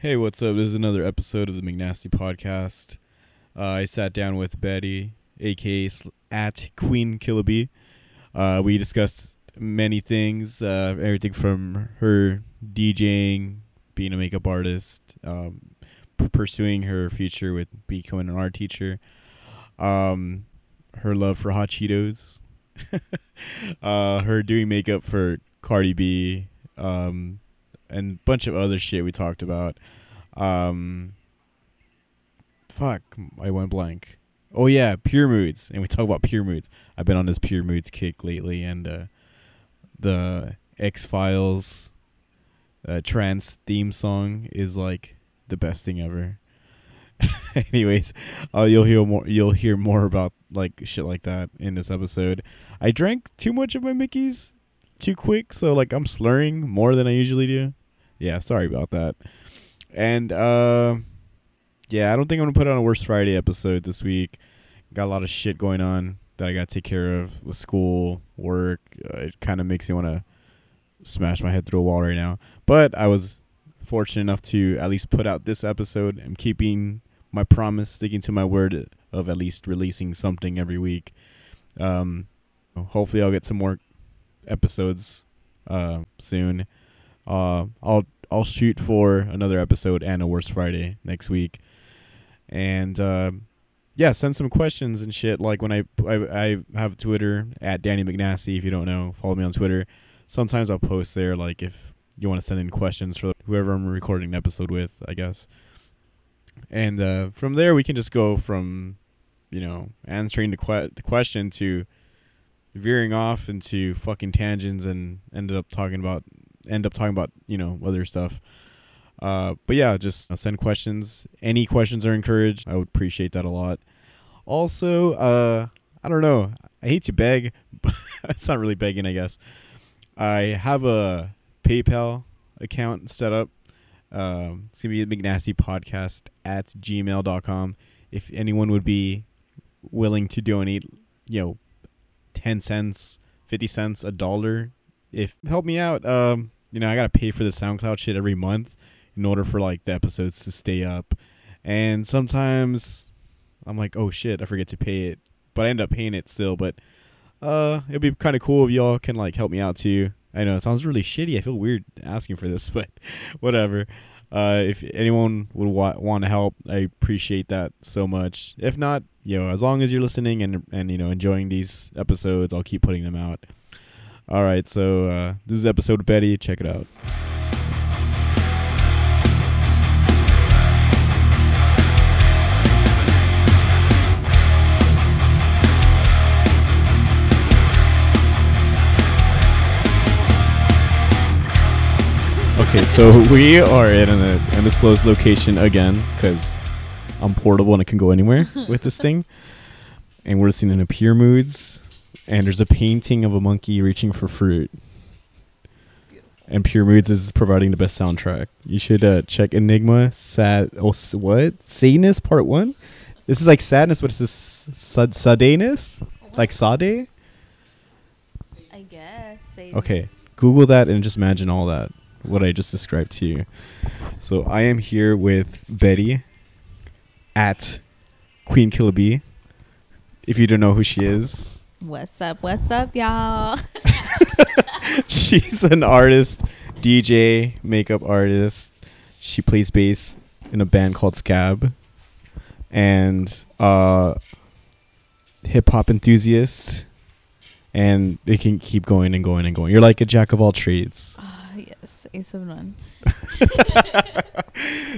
Hey, what's up? This is another episode of the McNasty podcast. Uh, I sat down with Betty, aka at Queen KillahBee. Uh, we discussed many things, uh, everything from her DJing, being a makeup artist, um, p- pursuing her future with becoming an art teacher, um, her love for hot Cheetos, uh, her doing makeup for Cardi B, um, and a bunch of other shit we talked about. Um, fuck, I went blank. Oh yeah, Pure Moods, and we talk about Pure Moods. I've been on this Pure Moods kick lately, and uh, the X Files uh, trance theme song is like the best thing ever. Anyways, uh, you'll hear more. You'll hear more about like shit like that in this episode. I drank too much of my Mickey's too quick, so like I'm slurring more than I usually do. Yeah, sorry about that. And uh, yeah, I don't think I'm gonna put on a worst Friday episode this week. Got a lot of shit going on that I gotta take care of with school, work. Uh, it kind of makes me want to smash my head through a wall right now. But I was fortunate enough to at least put out this episode. I'm keeping my promise, sticking to my word of at least releasing something every week. Um, hopefully, I'll get some more episodes uh, soon. Uh, I'll I'll shoot for another episode and a worst Friday next week, and uh, yeah, send some questions and shit. Like when I, I I have Twitter at Danny McNasty. If you don't know, follow me on Twitter. Sometimes I'll post there, like if you want to send in questions for whoever I'm recording an episode with, I guess. And uh, from there, we can just go from, you know, answering the, que- the question to veering off into fucking tangents and ended up talking about end up talking about you know other stuff. Uh, but yeah, just send questions. Any questions are encouraged. I would appreciate that a lot. Also, uh, I don't know. I hate to beg, but it's not really begging, I guess. I have a PayPal account set up. Um, it's gonna be the McNasty Podcast at gmail.com. If anyone would be willing to donate, you know, ten cents, fifty cents, a dollar, if help me out. Um, you know, I gotta pay for the SoundCloud shit every month in order for like the episodes to stay up, and sometimes I'm like, oh shit, I forget to pay it, but I end up paying it still. But uh, it'd be kind of cool if y'all can like help me out too. I know it sounds really shitty. I feel weird asking for this, but whatever. Uh, if anyone would wa- want to help, I appreciate that so much. If not, you know, as long as you're listening and and you know enjoying these episodes, I'll keep putting them out. All right, so uh, this is episode of Betty. Check it out. Okay, so we are in an undisclosed location again because I'm portable and it can go anywhere with this thing. And we're listening to Pure Moods, and there's a painting of a monkey reaching for fruit. And Pure Moods is providing the best soundtrack. You should uh, check Enigma, Sad, oh, s- what? Sadness Part 1? This is like sadness, but it's this sad, sadeness? Like sade? I guess. Say Okay, Google that and just imagine all that, what I just described to you. So I am here with Betty at Queen KillahBee. If you don't know who she is, What's up? What's up, y'all? she's an artist, DJ, makeup artist. She plays bass in a band called Scab, and uh, hip hop enthusiast. And it can keep going and going and going. You're like a jack of all trades. Ah, yes, ace of none.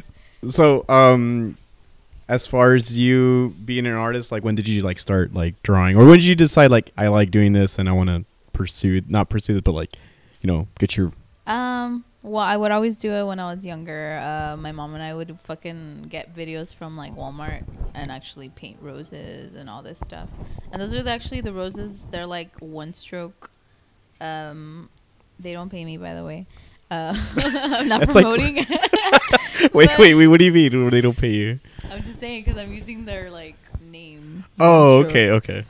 So, um, as far as you being an artist, like when did you like start like drawing, or when did you decide like I like doing this and I want to pursue not pursue it, but like you know get your Um, well, I would always do it when I was younger. Uh, my mom and I would fucking get videos from like Walmart and actually paint roses and all this stuff. And those are actually the roses. They're like one stroke. Um, they don't pay me, by the way. Uh, I'm not That's like- promoting. wait wait wait what do you mean they don't pay you? I'm just saying because I'm using their like name. Oh, okay okay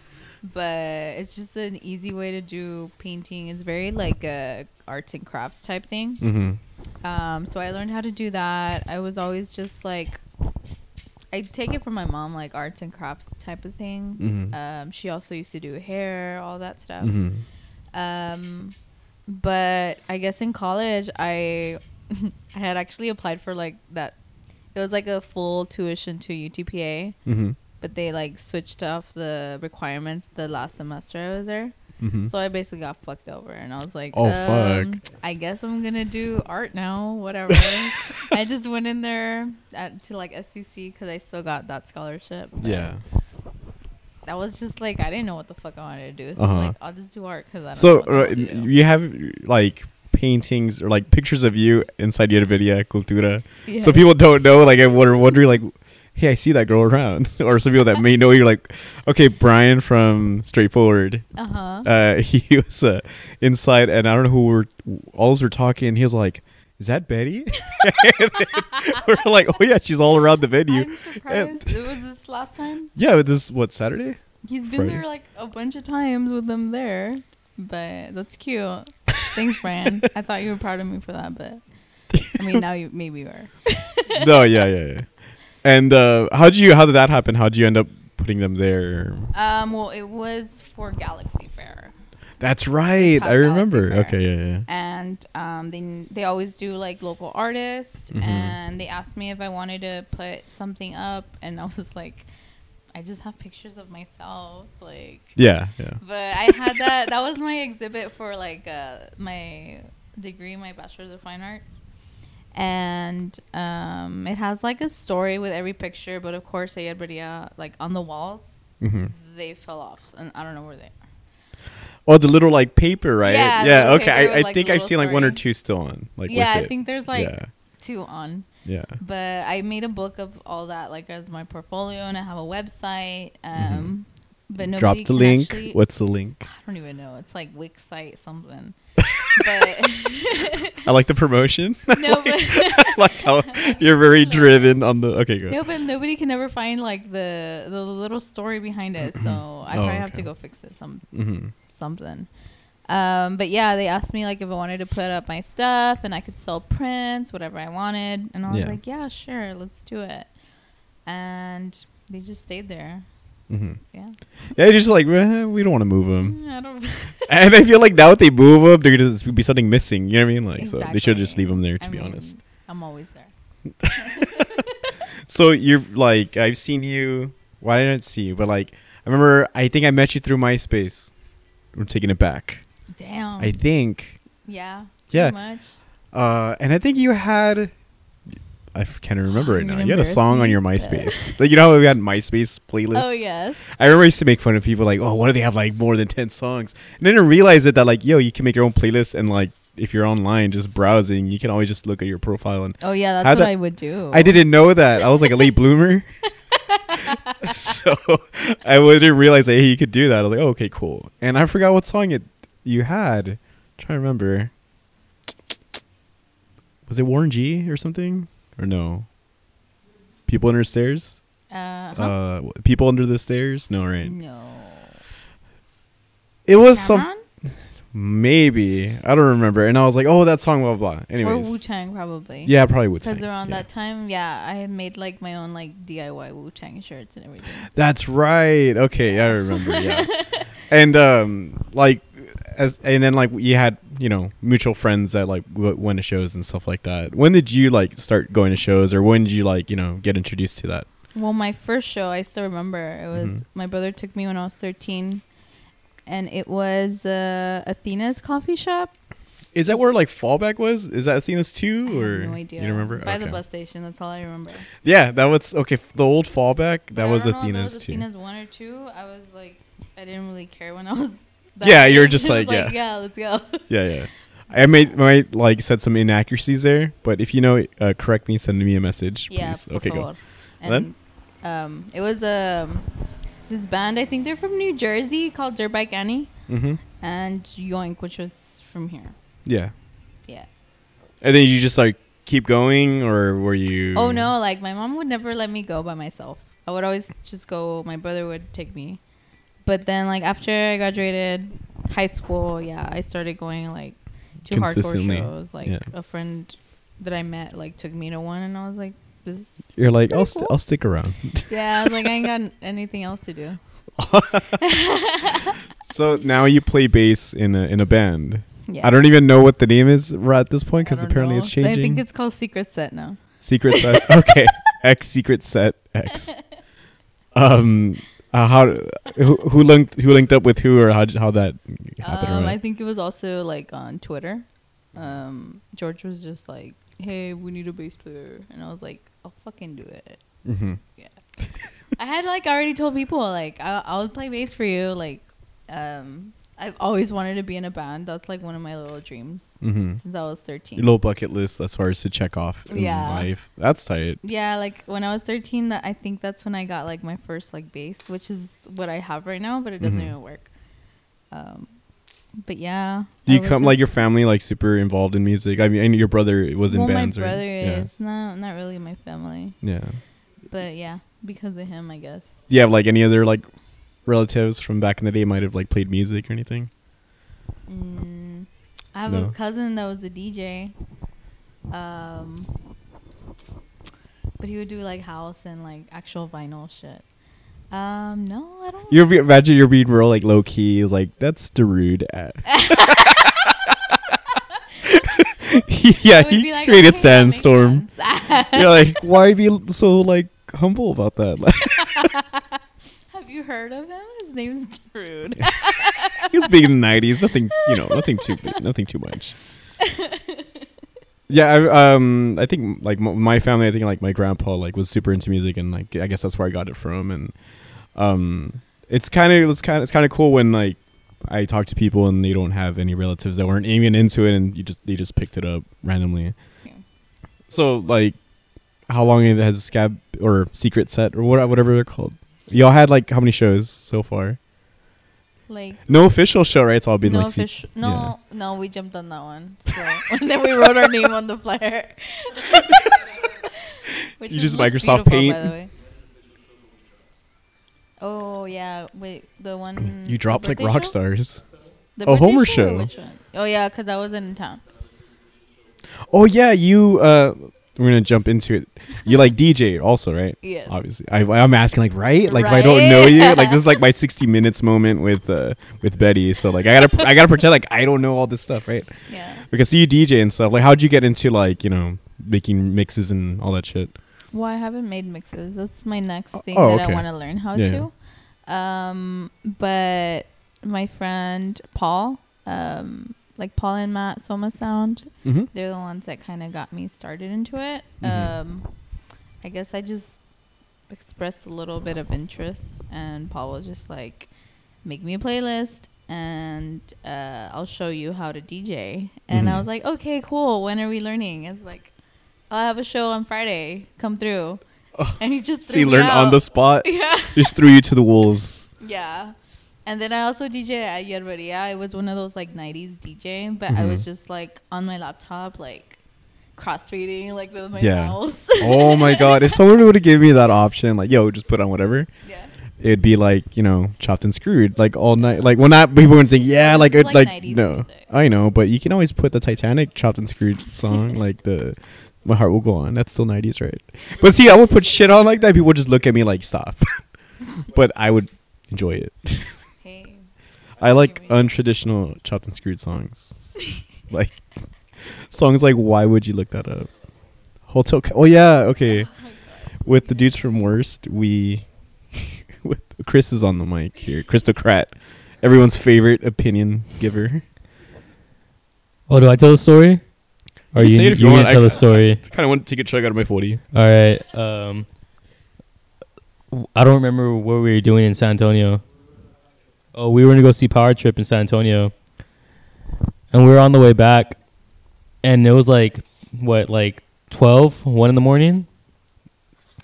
but it's just an easy way to do painting. It's very like a arts and crafts type thing. mm-hmm. Um, so I learned how to do that. I was always just like, I take it from my mom, like arts and crafts type of thing. Mhm. Um, she also used to do hair, all that stuff. Mhm. Um, but I guess in college, I I had actually applied for like that. It was like a full tuition to UTPA, Mhm. but they like switched off the requirements the last semester I was there. Mhm. So I basically got fucked over, and I was like, Oh, um, fuck. I guess I'm gonna do art now. Whatever. I just went in there at, to like SCC because I still got that scholarship. yeah. That was just like I didn't know what the fuck I wanted to do, so Uh-huh. I'm like I'll just do art because I don't So uh, you have like paintings or like pictures of you inside Yerberia Cultura. Yeah. So people don't know, like, and were wondering, like, hey, I see that girl around. or some people that may know you're like, okay, Brian from Straightforward. Uh-huh. Uh, he was uh, inside, and I don't know who were, all were talking. He was like, is that Betty? We're like, oh, yeah, she's all around the venue. I'm surprised it was this last time. Yeah, but this, what, Saturday? He's been Friday. there like a bunch of times with them there, but that's cute. Thanks, Brian. I thought you were proud of me for that, but I mean now you maybe you are. no, yeah, yeah, yeah. And uh, how'd you, how did that happen? How'd you end up putting them there? Um, well, it was for Galaxy Fair, That's right. I remember. Okay, yeah, yeah. and um, they they always do like local artists, Mhm. and they asked me if I wanted to put something up, and I was like, I just have pictures of myself, like. Yeah, yeah. But I had that. that was my exhibit for like uh, my degree, my bachelor's of fine arts, and um, it has like a story with every picture. But of course, everybody uh, like on the walls, hmm they fell off, and I don't know where they. Oh, the little like paper, right? Yeah, Yeah. Okay. I, I like, think I've seen like one or two still on. Like yeah, I think there's like yeah. two on. Yeah. But I made a book of all that like as my portfolio, and I have a website. Um, But nobody Mm-hmm. Drop the can link. actually- What's the link? I don't even know. It's like Wix site something. but I like the promotion. no, but like how you're very driven on the. Okay, go. no, but nobody can ever find like the the little story behind it. So I Oh, probably have to go fix it some mm hmm something. Um, but yeah, they asked me like if I wanted to put up my stuff and I could sell prints, whatever I wanted, and I was Yeah. like, yeah, sure, let's do it. And they just stayed there. hmm Yeah, Yeah, just like eh, we don't want to move them, I don't. and I feel like now if they move them, there gonna be something missing. You know what I mean? Like, so they should just leave them there. To I be mean, honest. I'm always there. So you're like I've seen you. Well, didn't see you, but like I remember. I think I met you through MySpace. We're taking it back. Damn. I think. yeah. Yeah. Much. Uh, and I think you had. I f- can't remember right now. You had a song on your MySpace. like you know how we had MySpace playlists. Oh yes. I remember I used to make fun of people like, oh, what do they have like more than ten songs? And then I realized that that like, yo, you can make your own playlist and like if you're online just browsing, you can always just look at your profile and Oh yeah, that's what that- I would do. I didn't know that. I was like a late bloomer. so I didn't realize that hey, you could do that. I was like, oh, okay, cool. And I forgot what song it you had. I'm trying to remember. Was it Warren G or something? Or no? People under the stairs? Uh, huh? Uh people under the stairs? No, right. no. It was some Cam'ron? Maybe. I don't remember. And I was like, "Oh, that song blah blah." blah. or Wu Tang probably. Yeah, probably Wu Tang. Because around yeah. that time, yeah, I had made like my own like DIY Wu Tang shirts and everything. That's right. Okay, I remember. Yeah. and um like as and then like you had, you know, mutual friends that like w- went to shows and stuff like that. When did you like start going to shows or when did you like, you know, get introduced to that? Well, my first show, I still remember. It was Mhm. my brother took me when I was thirteen, and it was uh, Athena's coffee shop. Is that where like Fallback was? Is that Athena's too or no idea. you remember? By the bus station. That's all I remember. Yeah, that was okay, the old Fallback, that was don't know if that Athena's was too. Athena's one or two. I was like, I didn't really care when I was. Yeah, you were age. just I was like, yeah, let's go. Yeah, yeah. I made might like said some inaccuracies there, but if you know, uh, correct me. Send me a message, Yeah, please. Okay, go. And um, it was um, this band. I think they're from New Jersey called Dirt Bike Annie Mm-hmm. and Yoink, which was from here. Yeah, Yeah. and then you just like keep going, or were you? Oh no, like my mom would never let me go by myself. I would always just go. My brother would take me. But then, like after I graduated high school, yeah, I started going like to hardcore shows. Like yeah. a friend that I met like took me to one, and I was like, You're like, I'll st- I'll stick around. yeah, I was like, I ain't got anything else to do. so now you play bass in a in a band. Yeah. I don't even know what the name is right at this point because apparently know. it's changing. I think it's called Secret Set now. Secret set. okay. X secret set X. Um, uh, how who, who linked who linked up with who or how how that happened? Um. I think it was also like on Twitter. Um, George was just like, "Hey, we need a bass player," and I was like, "I'll fucking do it." mm-hmm. I had like already told people like I I'll play bass for you. Like, um, I've always wanted to be in a band. That's like one of my little dreams Mm-hmm. since I was thirteen. Your little bucket list as far as to check off in Yeah. life. That's tight. Yeah, like when I was 13, that I think that's when I got like my first like bass, which is what I have right now, but it doesn't Mhm. even work. But yeah. Do you come like your family like super involved in music? I mean, and your brother was in well, bands, my brother right? is not not really my family, Yeah. Yeah. but yeah, because of him, I guess. Do you have like any other like relatives from back in the day might have like played music or anything? Mm, I have No. a cousin that was a DJ. Um, but he would do like house and like actual vinyl shit. Um, no, I don't. You're be- imagine you're being real like low key, like that's Darude. Yeah, he like, created "Okay, Sandstorm. You're like, why be so like humble about that? Like, Have you heard of him? His name's Darude. he was big in the '90s. Nothing, you know, nothing too, nothing too much. Yeah, I, um, I think like m- my family, I think like my grandpa like was super into music, and like I guess that's where I got it from. And um, it's kind of it's kind of it's kind of cool when like I talk to people and they don't have any relatives that weren't even into it, and you just they just picked it up randomly. Yeah. So like, how long has Scab or Secret Set or what whatever they're called? Y'all had like how many shows so far? like No official show, right? It's all been no like se- official. No, no, we jumped on that one. So and then we wrote our name on the flyer. Which You just Microsoft Paint? By the way. Oh yeah, wait, the one. you dropped like rock show? stars. The Oh, Homer or show. Oh yeah, because I wasn't in town. Oh yeah, you. uh We're gonna jump into it. You like DJ also, right? Yes. Obviously, I, I'm asking like right, like if I don't know you, like this is like my 60 minutes moment with uh with Betty. So like I gotta I gotta pretend like I don't know all this stuff, right? Yeah. Because you DJ and stuff. Like how'd you get into like you know making mixes and all that shit? Well, I haven't made mixes. That's my next Oh, thing oh, that okay. I want to learn how Yeah, to. Um, but my friend Paul, um, like Paul and Matt Soma Sound, Mm-hmm. they're the ones that kind of got me started into it. Mhm. Um, I guess I just expressed a little bit of interest, and Paul was just like, "Make me a playlist." And uh, I'll show you how to DJ. And I Mhm. was like, okay, cool. When are we learning? It's like, I'll have a show on Friday. Come through. And he just So threw me learned on the spot. Yeah. Just threw you to the wolves. Yeah. And then I also DJ at Yerberia. I was one of those like 90s DJ, but I was Mhm. just like on my laptop, like crossfading, like with my Yeah. mouse. oh my god! If someone would have given me that option, like yo, just put on whatever. yeah. it'd be like you know chopped and screwed like all night like when not people would think yeah like it like like 90s no music. i know but you can always put the titanic chopped and screwed song like the my heart will go on. That's still 90s right? But see i would put shit on like that. People would just look at me like stop. But i would enjoy it. Hey. i like untraditional chopped and screwed songs. Like songs like why would you look that up? Hotel Ca- oh yeah okay. Oh with the dudes from Worst, we with Chris is on the mic here. Christocrat, everyone's favorite opinion giver. Oh, do I tell the story? Or You can you, say it if you, you gonna tell I- the story? Kind of want to take a chug out of my forty. All right. Um, w- I don't remember what we were doing in San Antonio. Oh, we were gonna go see Power Trip in San Antonio, and we were on the way back, and it was like what, like 12, 1 in the morning.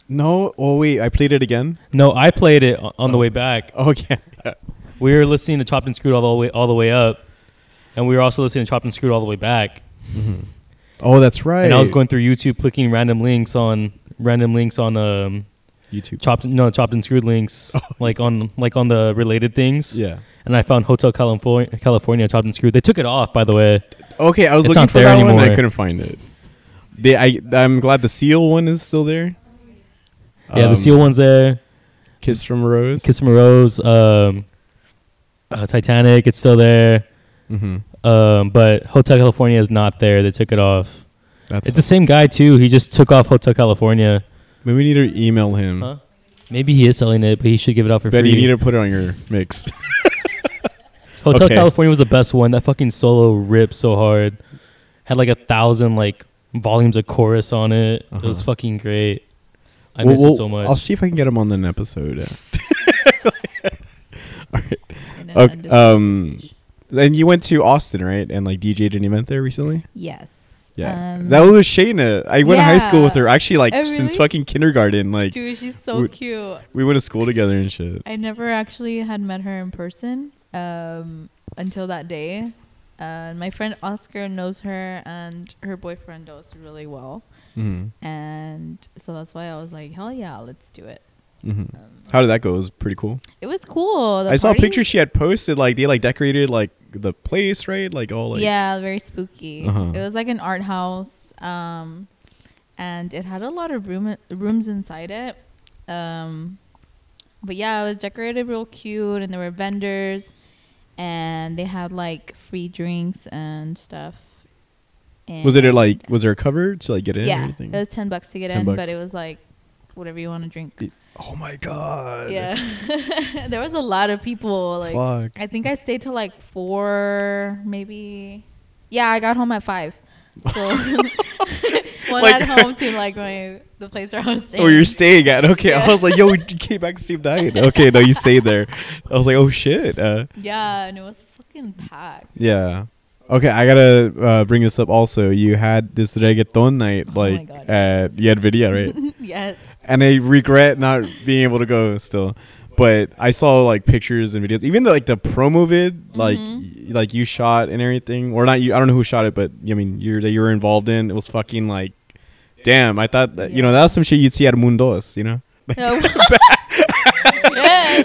No, oh wait, I played it again. No, I played it o- on the Oh. way back. Oh yeah, yeah. We were listening to Chopped and Screwed all the way all the way up, and we were also listening to Chopped and Screwed all the way back. Oh, that's right. And I was going through YouTube, clicking random links on random links on um YouTube. chopped no chopped and screwed links like on like on the related things. Yeah. And I found Hotel California, California chopped and screwed. They took it off, by the way. Okay, I was It's looking for that one and I couldn't find it. they I I'm glad the seal one is still there. Yeah, Um, the seal one's there. Kiss from a Rose. Kiss from a Rose. Um, uh, Titanic, it's still there. Mm-hmm. Um, but Hotel California is not there. They took it off. That's It's the same guy too. He just took off Hotel California. Maybe we need to email him. Huh? Maybe he is selling it, but he should give it out for Betty, free. you need to put it on your mix. Hotel Okay. California was the best one. That fucking solo ripped so hard. Had like a thousand like volumes of chorus on it. It was Uh-huh. fucking great. I Well, miss well, it so much. I'll see if I can get him on an episode. All right. Okay, um, location. Then you went to Austin, right? And like DJ'd an event there recently. Yes. Yeah, Um, that was with Shayna. I went to high school with her. Actually, like Oh, since fucking kindergarten. Like Dude, she's so we- cute. we went to school together and shit. I never actually had met her in person um, until that day. Uh, my friend Oscar knows her, and her boyfriend does really well. Mm-hmm. And so that's why I was like, hell yeah, let's do it. Mm-hmm. Um, How did that go? It was pretty cool. it was cool. The I saw a party- picture she had posted. Like they like decorated like the place, right? Like all like yeah, very spooky. Uh-huh. It was like an art house, um, and it had a lot of room rooms inside it. Um, but yeah, it was decorated real cute, and there were vendors, and they had like free drinks and stuff. Was it like was there a cover to like get in? or yeah, anything? it was ten bucks to get 10 in, bucks. but it was like whatever you want to drink. Oh my god. Yeah, there was a lot of people. Like Fuck. I think I stayed till like four, maybe. Yeah, I got home at five. So one Like- at home to like my the place where I was staying. Oh, you're staying at okay. I was like, yo, you came back the same night. Okay, no, you stayed there. I was like, oh shit. Uh, yeah, and it was fucking packed. yeah. Okay, I gotta uh, bring this up. Also, you had this reggaeton night, Oh like God, at you had video, right? yes. And I regret not being able to go still. But I saw like pictures and videos, even the, like the promo vid, like Mhm. y- like you shot and everything, or not you. I don't know who shot it, but I mean you're that you were involved in. It was fucking like, damn. I thought that, you know that was some shit you'd see at Mundos, you know. No. yes.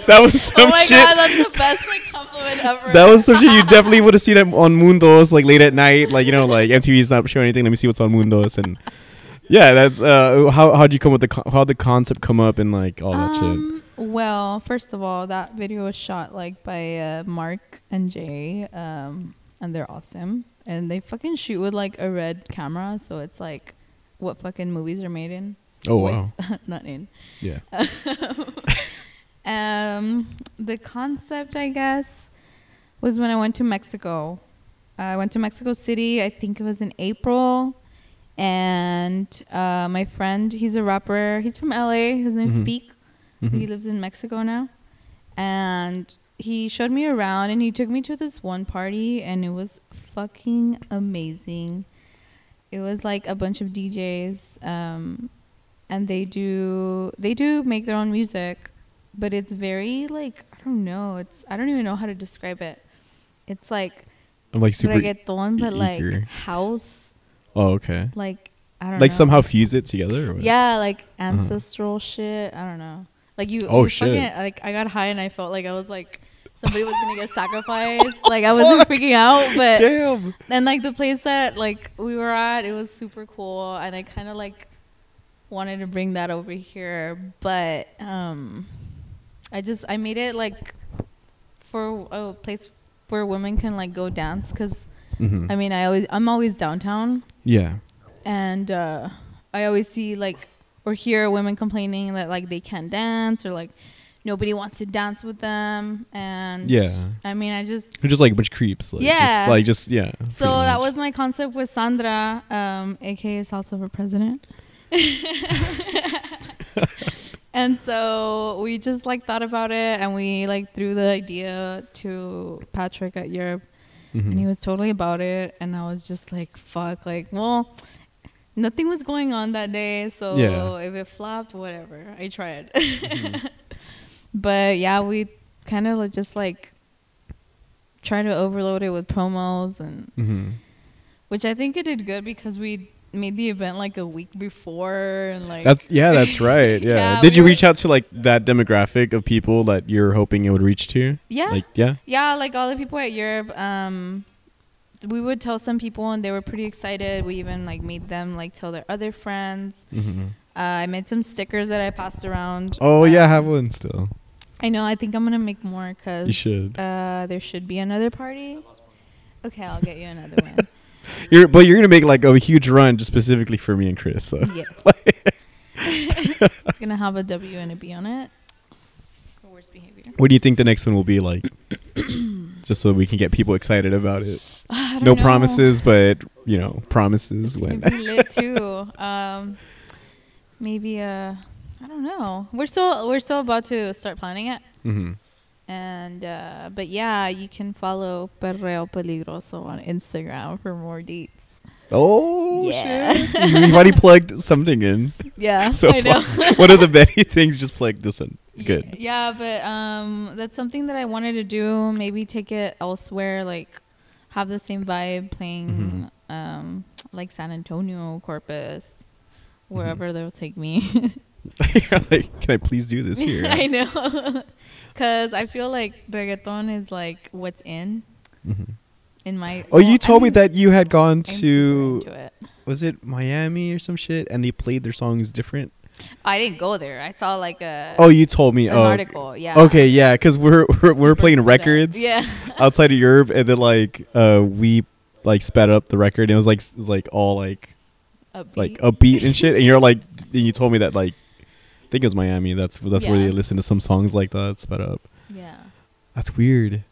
That was some oh my shit. god, that's the best like compliment ever. that was some shit you definitely would have seen it on Mundos like late at night, like you know, like MTV's not showing anything. Let me see what's on Mundos and. Yeah, that's uh. How how'd you come with the con- how'd the concept come up and like all that shit? Um, well, first of all, that video was shot like by uh, Mark and Jay, um, and they're awesome. And they fucking shoot with like a red camera, so it's like what fucking movies are made in. Oh with- wow, not in. yeah. Um, the concept, I guess, was when I went to Mexico. I went to Mexico City. I think it was in April, and uh, my friend, he's a rapper. He's from LA. His name's Mhm. Speak. Mhm. He lives in Mexico now, and he showed me around. And he took me to this one party, and it was fucking amazing. It was like a bunch of DJs, um, and they do they do make their own music, but it's very like I don't know. It's I don't even know how to describe it. It's like I'm like super. reggaeton, but like house, Oh, okay. like I don't know. Like know. somehow fuse it together. Or? Yeah, like ancestral shit. I don't know. Like you. Oh, you shit. Fucking, like I got high and I felt like I was like somebody was gonna get sacrificed. Like I wasn't freaking out, but Damn. and like the place that like we were at, it was super cool, and I kind of like wanted to bring that over here, but um, I just I made it like for a place where women can like go dance because hmm I mean I always I'm always downtown yeah. and uh, I always see like or hear women complaining that like they can't dance or like nobody wants to dance with them and Yeah. I mean I just We're just like a bunch of creeps. Like, Yeah. Just, like just yeah. so that much. was my concept with Sandra, um, aka Salsa for President. and so we just like thought about it and we like threw the idea to Patrick at Europe Mhm. and he was totally about it and i was just like fuck like well nothing was going on that day so Yeah. if it flopped whatever i tried Mhm. but yeah we kind of just like try to overload it with promos and Mhm. which i think it did good because we made the event like a week before and like That's yeah, that's right. Yeah. Yeah, Did we you reach out to like that demographic of people that you're hoping it would reach to? yeah Like yeah. yeah like all the people at europe um we would tell some people, and they were pretty excited. We even like made them like tell their other friends. Mm-hmm. Uh, I made some stickers that I passed around. Oh yeah, I Um, have one still. I know. I think I'm gonna make more because You should. Uh, there should be another party. Okay, I'll get you another one. You're but you're gonna make like a huge run just specifically for me and Chris. So. Yes. it's gonna have a W and a B on it. For worst behavior. What do you think the next one will be like? just so we can get people excited about it. I don't No know. promises, but you know promises It's when. gonna be lit too. Um, maybe uh, I don't know. We're still we're still about to start planning it. hmm And uh, but yeah, you can follow Perreo Peligroso on Instagram for more deets. Oh Yeah. shit! We've already plugged something in. Yeah, So I know. One of the many things just plugged this one. Good. Yeah, but um, that's something that I wanted to do. Maybe take it elsewhere, like have the same vibe, playing Mhm. um, like San Antonio, Corpus, Mm-hmm. wherever they'll take me. You're like, can I please do this here? I know, because I feel like reggaeton is like what's in Mhm. in my. Oh, well, you I told me that you had gone I'm to it. was it Miami or some shit, and they played their songs different. I didn't go there. I saw like a Oh, you told me. an oh, article. Yeah. Okay, yeah, because we're we're, we're Super playing sped up. records Yeah. outside of Europe, and then like uh we like sped up the record, and it was like like all like like Upbeat. upbeat and shit, and you're like, and you told me that like, I think it was Miami. That's that's where they listen to some songs like that sped up. yeah. That's weird.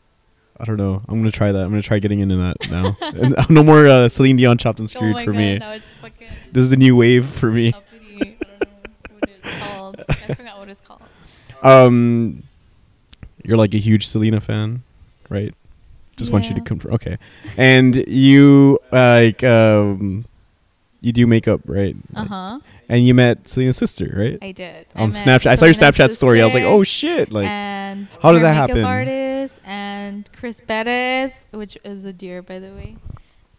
I don't know. I'm gonna try that. I'm gonna try getting into that now. and no more uh, Celine Dion chopped and Oh screwed my for God, me. No, it's. This is the new wave for me. uppity. I don't know what it's called. I forgot what it's called. Um, you're like a huge Selena fan, right? Just want you to Yeah. confirm. Okay, and you like um, you do makeup, right? Uh huh. And you met Selena's sister, right? I did. On met Snapchat. I saw your Snapchat story. I was like, oh shit! Like, and how did that makeup happen? Artist and Chris Perez, which is a dear, by the way.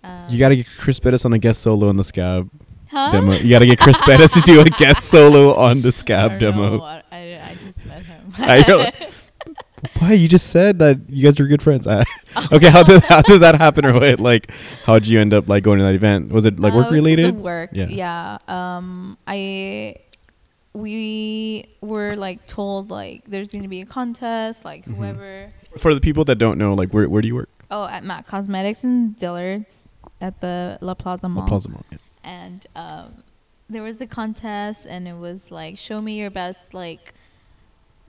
Um, you gotta get Chris Bettis on a guest solo on the Scab huh? demo. You gotta get Chris Bettis to do a guest solo on the I Scab know. demo. I, I, I just met him. I know. Why you just said that you guys were good friends? Okay, how did how did that happen, or what? Like, how did you end up like going to that event? Was it like Uh, work it was 'cause of related? Work. Yeah. Yeah. Um, I we were like told like there's going to be a contest, like Mhm. whoever. For the people that don't know, like, where where do you work? Oh, at Mac Cosmetics and Dillard's at the La Plaza Mall. La Plaza Mall. yeah. and um, there was a contest and it was like show me your best like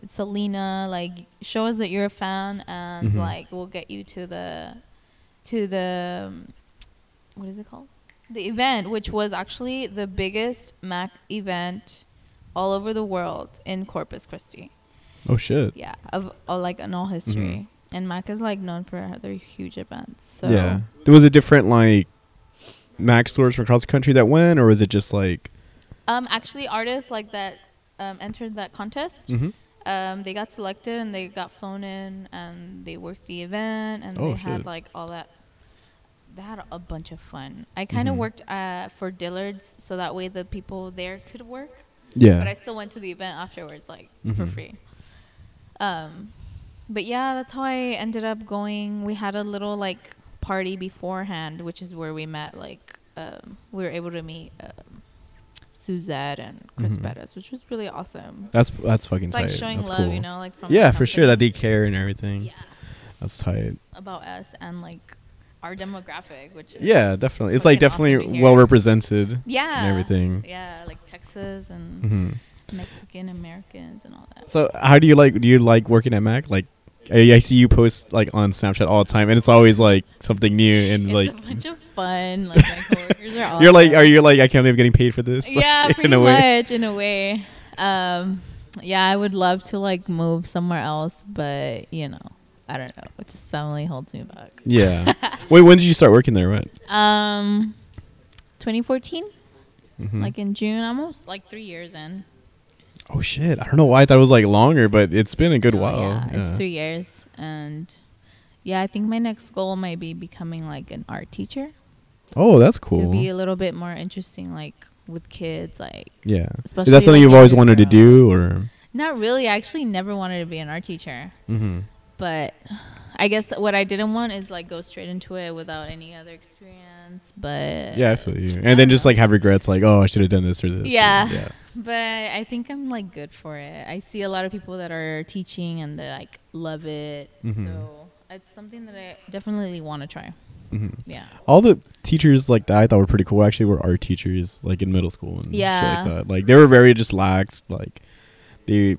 selena like show us that you're a fan and Mhm. like we'll get you to the to the um, what is it called the event which was actually the biggest mac event all over the world in corpus christi Oh shit. yeah of, of like in all history and mac is like known for their huge events so Yeah. There was a different like Mac stores from across the country that went, or was it just like? um actually artists like that um, entered that contest Mm-hmm. Um, they got selected and they got flown in and they worked the event and Oh, they had like all that. They had a bunch of fun. I kind of Mhm. worked uh, for Dillard's so that way the people there could work, Yeah. but I still went to the event afterwards, like for Mhm. free. Um, but yeah, that's how I ended up going. We had a little like party beforehand, which is where we met. Like um, we were able to meet um, Suzette and Chris Mhm. Bettis, which was really awesome. that's that's fucking It's like tight. showing That's love, cool. you know, like from Yeah, for sure that they care and everything. yeah That's tight. about us and like our demographic, which is Yeah, definitely. It's like fucking awesome definitely well represented yeah and everything. Yeah, like Texas and mm-hmm. Mexican Americans and all that. So how do you like? Do you like working at Mac? Like, I, I see you post like on Snapchat all the time, and it's always like something new and it's like a bunch of fun. Like my coworkers are you're like, are you like, I can't believe I'm getting paid for this? Like, yeah, in pretty a way. much in a way. Um, yeah, I would love to like move somewhere else, but you know, I don't know. Just family holds me back. Yeah. Wait, when did you start working there? What? Um, 2014, Mhm. like in June, almost like three years in. Oh shit! I don't know why I thought it was like longer, but it's been a good Oh, while. Yeah, it's Yeah. three years, and yeah, I think my next goal might be becoming like an art teacher. Oh, that's cool. To be a little bit more interesting, like with kids, like yeah. Is especially. that something like, you've always wanted to do, or? Not really. I actually never wanted to be an art teacher, Mm-hmm. but I guess what I didn't want is like go straight into it without any other experience. But Yeah, I feel you. And then just like have regrets, like, oh, I should have done this or this. or- Yeah. But I, I think I'm like good for it. I see a lot of people that are teaching and they like love it. Mhm. So it's something that I definitely want to try. hmm Yeah. All the teachers like that I thought were pretty cool. Actually, were art teachers like in middle school and shit Yeah. like that. Like they were very just lax. Like they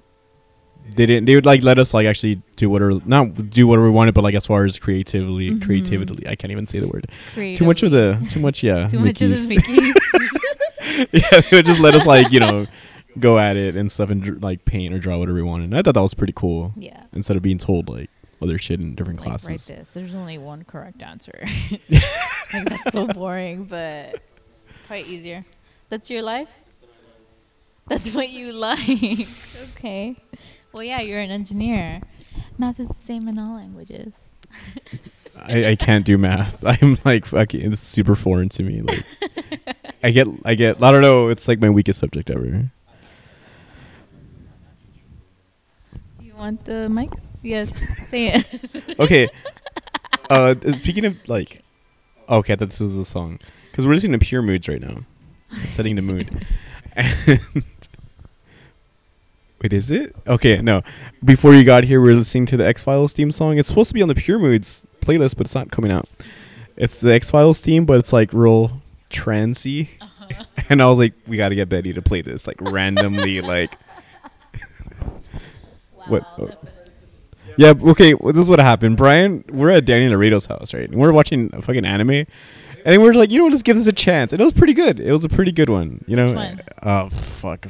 they didn't. They would like let us like actually do whatever, not do whatever we wanted, but like as far as creatively, Mhm. creatively. I can't even say the word. Creative. Too much of the too much. Yeah. Too much of the Mickeys. yeah, they would just let us like you know go at it and stuff and like paint or draw whatever we wanted. And I thought that was pretty cool. yeah. Instead of being told like other shit in different Like write classes. this. There's only one correct answer. like that's so boring, but it's probably easier. That's your life. That's what you like. okay. Well, yeah, you're an engineer. Math is the same in all languages. I, I can't do math. I'm like fucking. It's super foreign to me. Like I get I get. I don't know. It's like my weakest subject ever. Do you want the mic? Yes. Say it. Okay. uh, speaking of like, okay, I thought this was the song because we're listening to Pure Moods right now, setting the mood. And wait, is it? Okay, no. Before you got here, we are listening to the X Files theme song. It's supposed to be on the Pure Moods playlist, but it's not coming out. It's the X Files theme, but it's like real transy. And I was like, we got to get Betty to play this like randomly, like. What- Wow. Yeah, okay, well, this is what happened. Brian, we're at Danny Laredo's house, right? And we're watching a fucking anime. And we're like, you know what, let's give this a chance. And it was pretty good. It was a pretty good one. You know? One? Oh, fuck.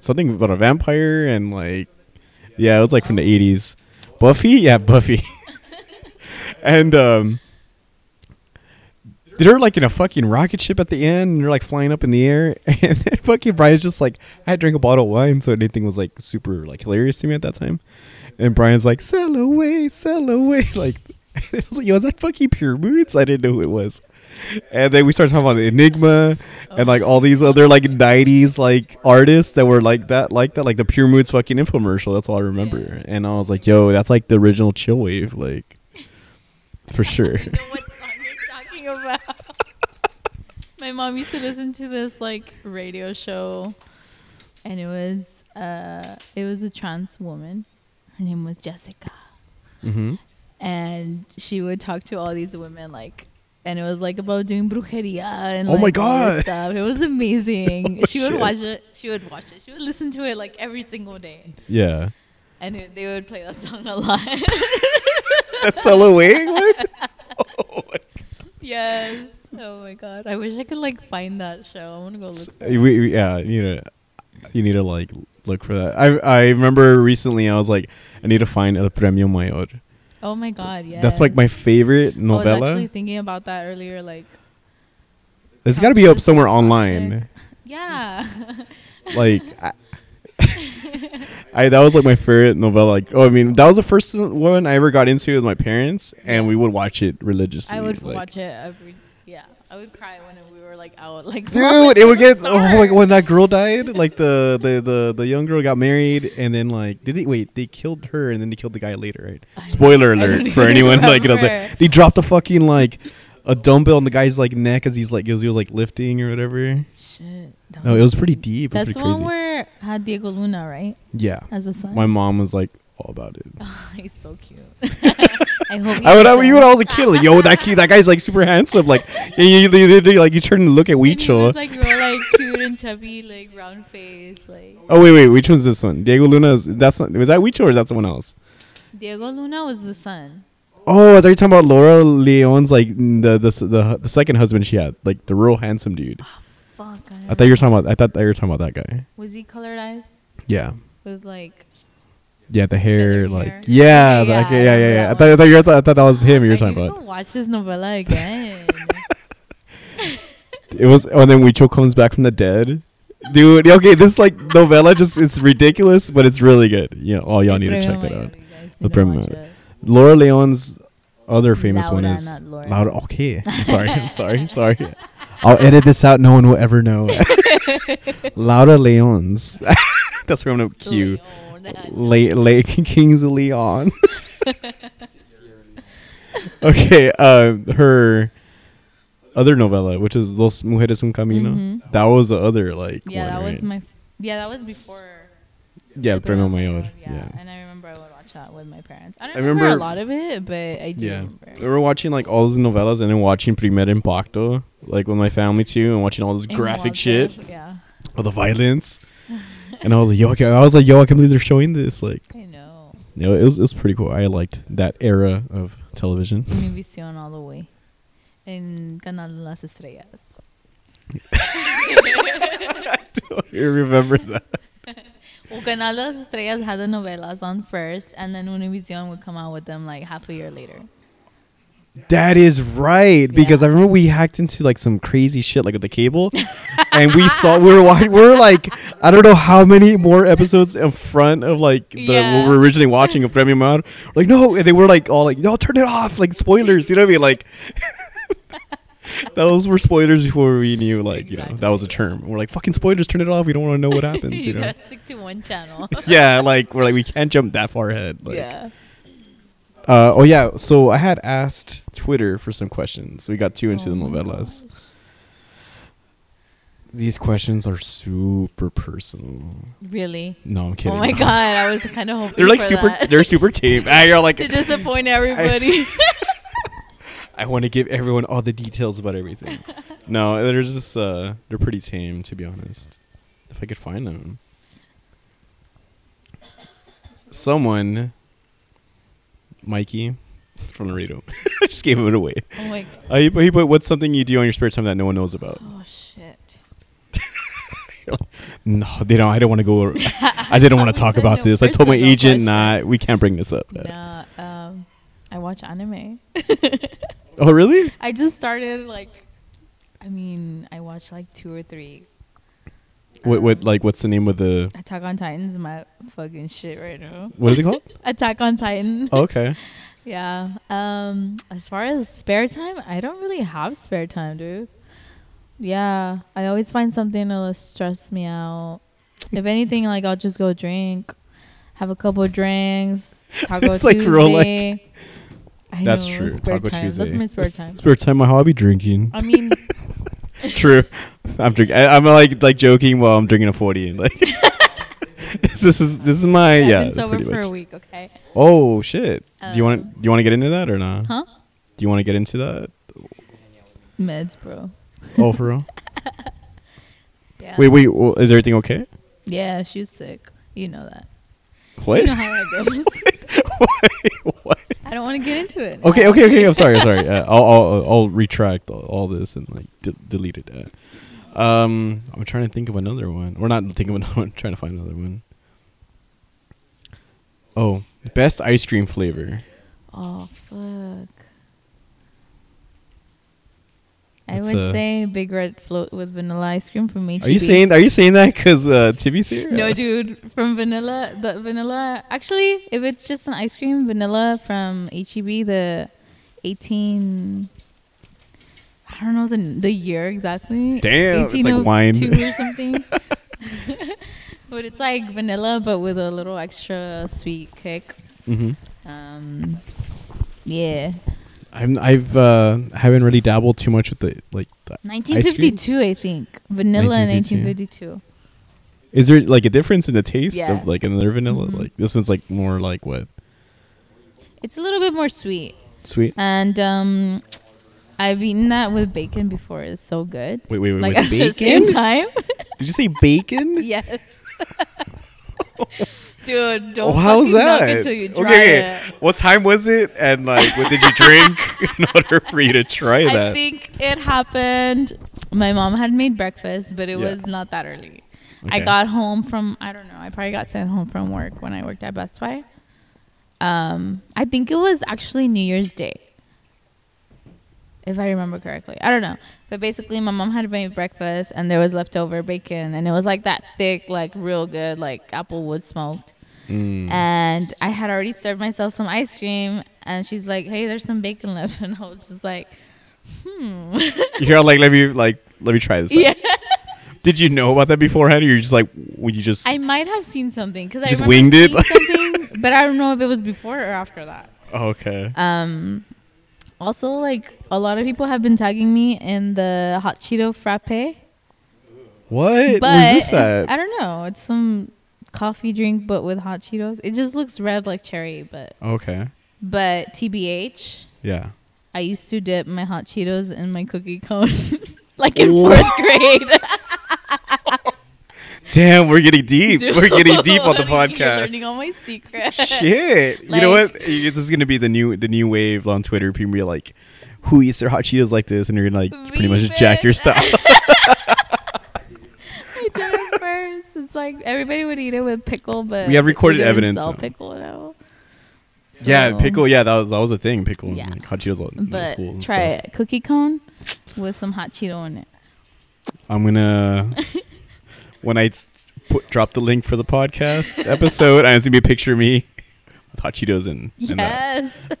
Something about a vampire and like, yeah, it was like from the 80s. Buffy? Yeah, Buffy. and, um, they're like in a fucking rocket ship at the end and they're like flying up in the air. And then fucking Brian's just like, I had drank a bottle of wine, so anything was like super like hilarious to me at that time. And Brian's like, sail away, sail away. Like, I was like, yo, is that fucking Pure Moods? I didn't know who it was. And then we started talking about Enigma and like all these other like 90s like artists that were like that, like that, like the Pure Moods fucking infomercial. That's all I remember. And I was like, yo, that's like the original chill wave. Like, for sure. I know what song you're talking about. My mom used to listen to this like radio show, and it was uh, it was a trans woman. Her name was Jessica, mm-hmm. and she would talk to all these women like. And it was like about doing brujeria and Oh my like, all this God. stuff. It was amazing. Oh, she would shit. watch it. She would watch it. She would listen to it like every single day, Yeah. and it, they would play that song a lot. That's away? What? Oh my yes. Oh my god. I wish I could like find that show. I want to go look. we, we- yeah, you know, you need to like look for that. I I remember recently I was like, I need to find El Premio Mayor. Oh my god, yeah. That's like my favorite novela. I was actually thinking about that earlier. Like, it's got to be up somewhere online. yeah. Like, I, I that was like my favorite novela. Like, oh, I mean, that was the first one I ever got into with my parents, and we would watch it religiously. I would like- watch it every. Yeah, I would cry when we were like out. Like, Dude, it would get oh my when that girl died, like the, the the the young girl got married, and then like did they wait? They killed her, and then they killed the guy later, right? I- Spoiler alert for anyone like it was like they dropped a fucking like a dumbbell on the guy's like neck as he's like as he was like lifting or whatever. Shit. No, it was pretty deep. It was That's the pretty crazy. Had Diego Luna, right? yeah, As a son. my mom was like all about it. He's so cute. I hope. I would, I, you I was a kid, like, yo, that kid, that guy's like super handsome. Like, you, you, you- you- like you turn and look at Weechel. like real, like cute and chubby, like round face, like. Oh wait, wait, which one's this one? Diego Luna. Is, that's not, was that Weechel or is that someone else? Diego Luna was the son. Oh, I thought you were talking about Laura Leon's like the the the, the second husband she had, like the real handsome dude. Oh, Fuck. I thought you were talking about. I thought that you were talking about that guy. Was he colored eyes? Yeah, With like. yeah, the hair, like hair. yeah, Okay, the, yeah, okay, yeah, yeah, yeah. I thought, I thought you were, I thought, I thought that was him you were talking about. Watch this novela again. It was, oh, and then Weechel comes back from the dead. Dude, okay, this like novela just it's ridiculous, but it's really good. Yeah, oh y'all need to check that out. The Premio Laura Leon's other famous one Laura, is not Laura. Laura. Okay, I'm sorry. I'm sorry. I'm sorry. I'll edit this out. No one will ever know. Laura Leon's. That's where I'm gonna cue. Le- Le- Kings of Leon. okay, uh, her other novela, which is Los Mujeres Un Camino, Mhm. that was the other like. Yeah, one, that was right? my. Yeah, that was before. yeah Premio Premio Mayor. Yeah. Yeah. and I remember I that with my parents. I don't I remember, a lot of it, but I do Yeah, remember. we were watching like all those novelas and then watching Primer Impacto, like with my family too, and watching all this And graphic Walter, shit, Yeah, all the violence. and I was like, yo, I, I was like, yo, I can't believe they're showing this. Like, I know. you know, it was it was pretty cool. I liked that era of television. Univision all the way. En Canal las Estrellas. you remember that? Well, Canal de las Estrellas had the novelas on first, and then Univision would come out with them like half a year later. That is right because Yeah. I remember we hacked into like some crazy shit like with the cable, and we saw we were watching we were like I don't know how many more episodes in front of like the Yeah. what we were originally watching of Premio Mayor. Like no, and they were like all like no, turn it off, like spoilers. You know what I mean? Like those were spoilers before we knew like you know that was a term. We're like fucking spoilers, turn it off. We don't want to know what happens. you you know? stick to one channel. yeah, like we're like we can't jump that far ahead. Like, yeah. Uh, oh yeah, so I had asked Twitter for some questions. We got two into Oh the novelas. These questions are super personal. Really? No, I'm kidding. Oh my god, I was kind of hoping they're like super. that. They're super tame. Ah, you're like, to disappoint everybody. I want to give everyone all the details about everything. no, they're just uh, they're pretty tame to be honest. If I could find them, someone, Mikey, from Laredo, I just gave him it away. oh my god. Uh, he, put- he put, what's something you do on your spare time that no one knows about? Oh shit. No, they don't. I don't want to go. I didn't want to talk about like, this. I told my agent, question. nah, we can't bring this up. Nah, um, I watch anime. Oh, really? I just started like, I mean, I watched like two or three. What? What? Um, Like, what's the name of the? Attack on Titan is my fucking shit right now. What is it called? Attack on Titan. oh, okay. Yeah. Um, as far as spare time, I don't really have spare time, dude. Yeah, I always find something to stress me out. if anything, like I'll just go drink, have a couple of drinks. Taco It's like Tuesday. like- I That's know, true. Spare Taco time. Tuesday. That's my spare It's time. Spare time. My hobby drinking. I mean, True. I'm drinking. I, I'm like like joking while I'm drinking a forty. And like, this is this is my I've yeah. been sober for much. a week. Okay. Oh shit. do you want Um, do you want to get into that or not? Huh? Do you want to get into that? Meds, bro. Oh, for real? Yeah. wait, wait. well, is everything okay? Yeah, she's sick. You know that. What? You know how that goes. what? I don't want to get into it. Okay, okay, okay. I'm sorry. I'm sorry. Uh, I'll, I'll I'll retract all, all this and like de- delete it. Uh, um, I'm trying to think of another one. We're not thinking of another one. Trying to find another one. Oh, best ice cream flavor. Oh fuck. I would uh, say big red float with vanilla ice cream from HEB. Are you saying Are you saying that because uh, Timmy's here? No, dude. From vanilla, the vanilla. Actually, if it's just an ice cream, vanilla from HEB, the eighteen. I don't know the the year exactly. Damn, it's like wine. 1802 or something. but it's like vanilla, but with a little extra sweet kick. Mm-hmm. Um, yeah. I'm I've uh haven't really dabbled too much with the like. The, 1952, I think. Vanilla in 1952. 1952. is there like a difference in the taste Yeah. of like another vanilla? Mhm. Like this one's like more like what It's a little bit more sweet. sweet. And um, I've eaten that with bacon before. It's so good. Wait, wait, wait. Like with at the same bacon? time. Did you say bacon? yes. Dude, don't Oh, how's that? it you try okay, it. what time was it? And like, what did you drink in order for you to try I that? I think it happened. My mom had made breakfast, but it Yeah. was not that early. I got home from I don't know. I probably got sent home from work when I worked at Best Buy. Um, I think it was actually New Year's Day, if I remember correctly. I don't know, but basically, my mom had made breakfast and there was leftover bacon, and it was like that thick, like real good, like applewood smoked. Mm. And I had already served myself some ice cream, and she's like, "Hey, there's some bacon left," and I was just like, "Hmm." You're like, let me like, let me try this. out. yeah. Did you know about that beforehand, or you're just like, would you just? I might have seen something because I Just winged it? something, but I don't know if it was before or after that. oh, okay. Um, Also, like a lot of people have been tagging me in the hot Cheeto frappe. What? But Where's this at? I don't know. It's some coffee drink, but with hot Cheetos. It just looks red like cherry, but Okay. but TBH. Yeah. I used to dip my hot Cheetos in my cookie cone, like in fourth grade. Damn, we're getting deep. Dude, we're getting deep on the you're learning podcast. all my secrets. Shit. you know what? This is gonna be the new the new wave on Twitter. People be like, "Who eats their hot Cheetos like this?" And you're gonna like pretty much jack your stuff. I did it first. It's like everybody would eat it with pickle, but We have recorded evidence, Sell pickle now. yeah, pickle. Yeah, that was that was a thing. Pickle. Yeah. Like hot Cheetos. But school and try stuff. it. Cookie cone with some hot Cheeto in it. I'm gonna when I put drop the link for the podcast episode. and It's gonna be a picture of me with hot Cheetos and and. Uh, yes. and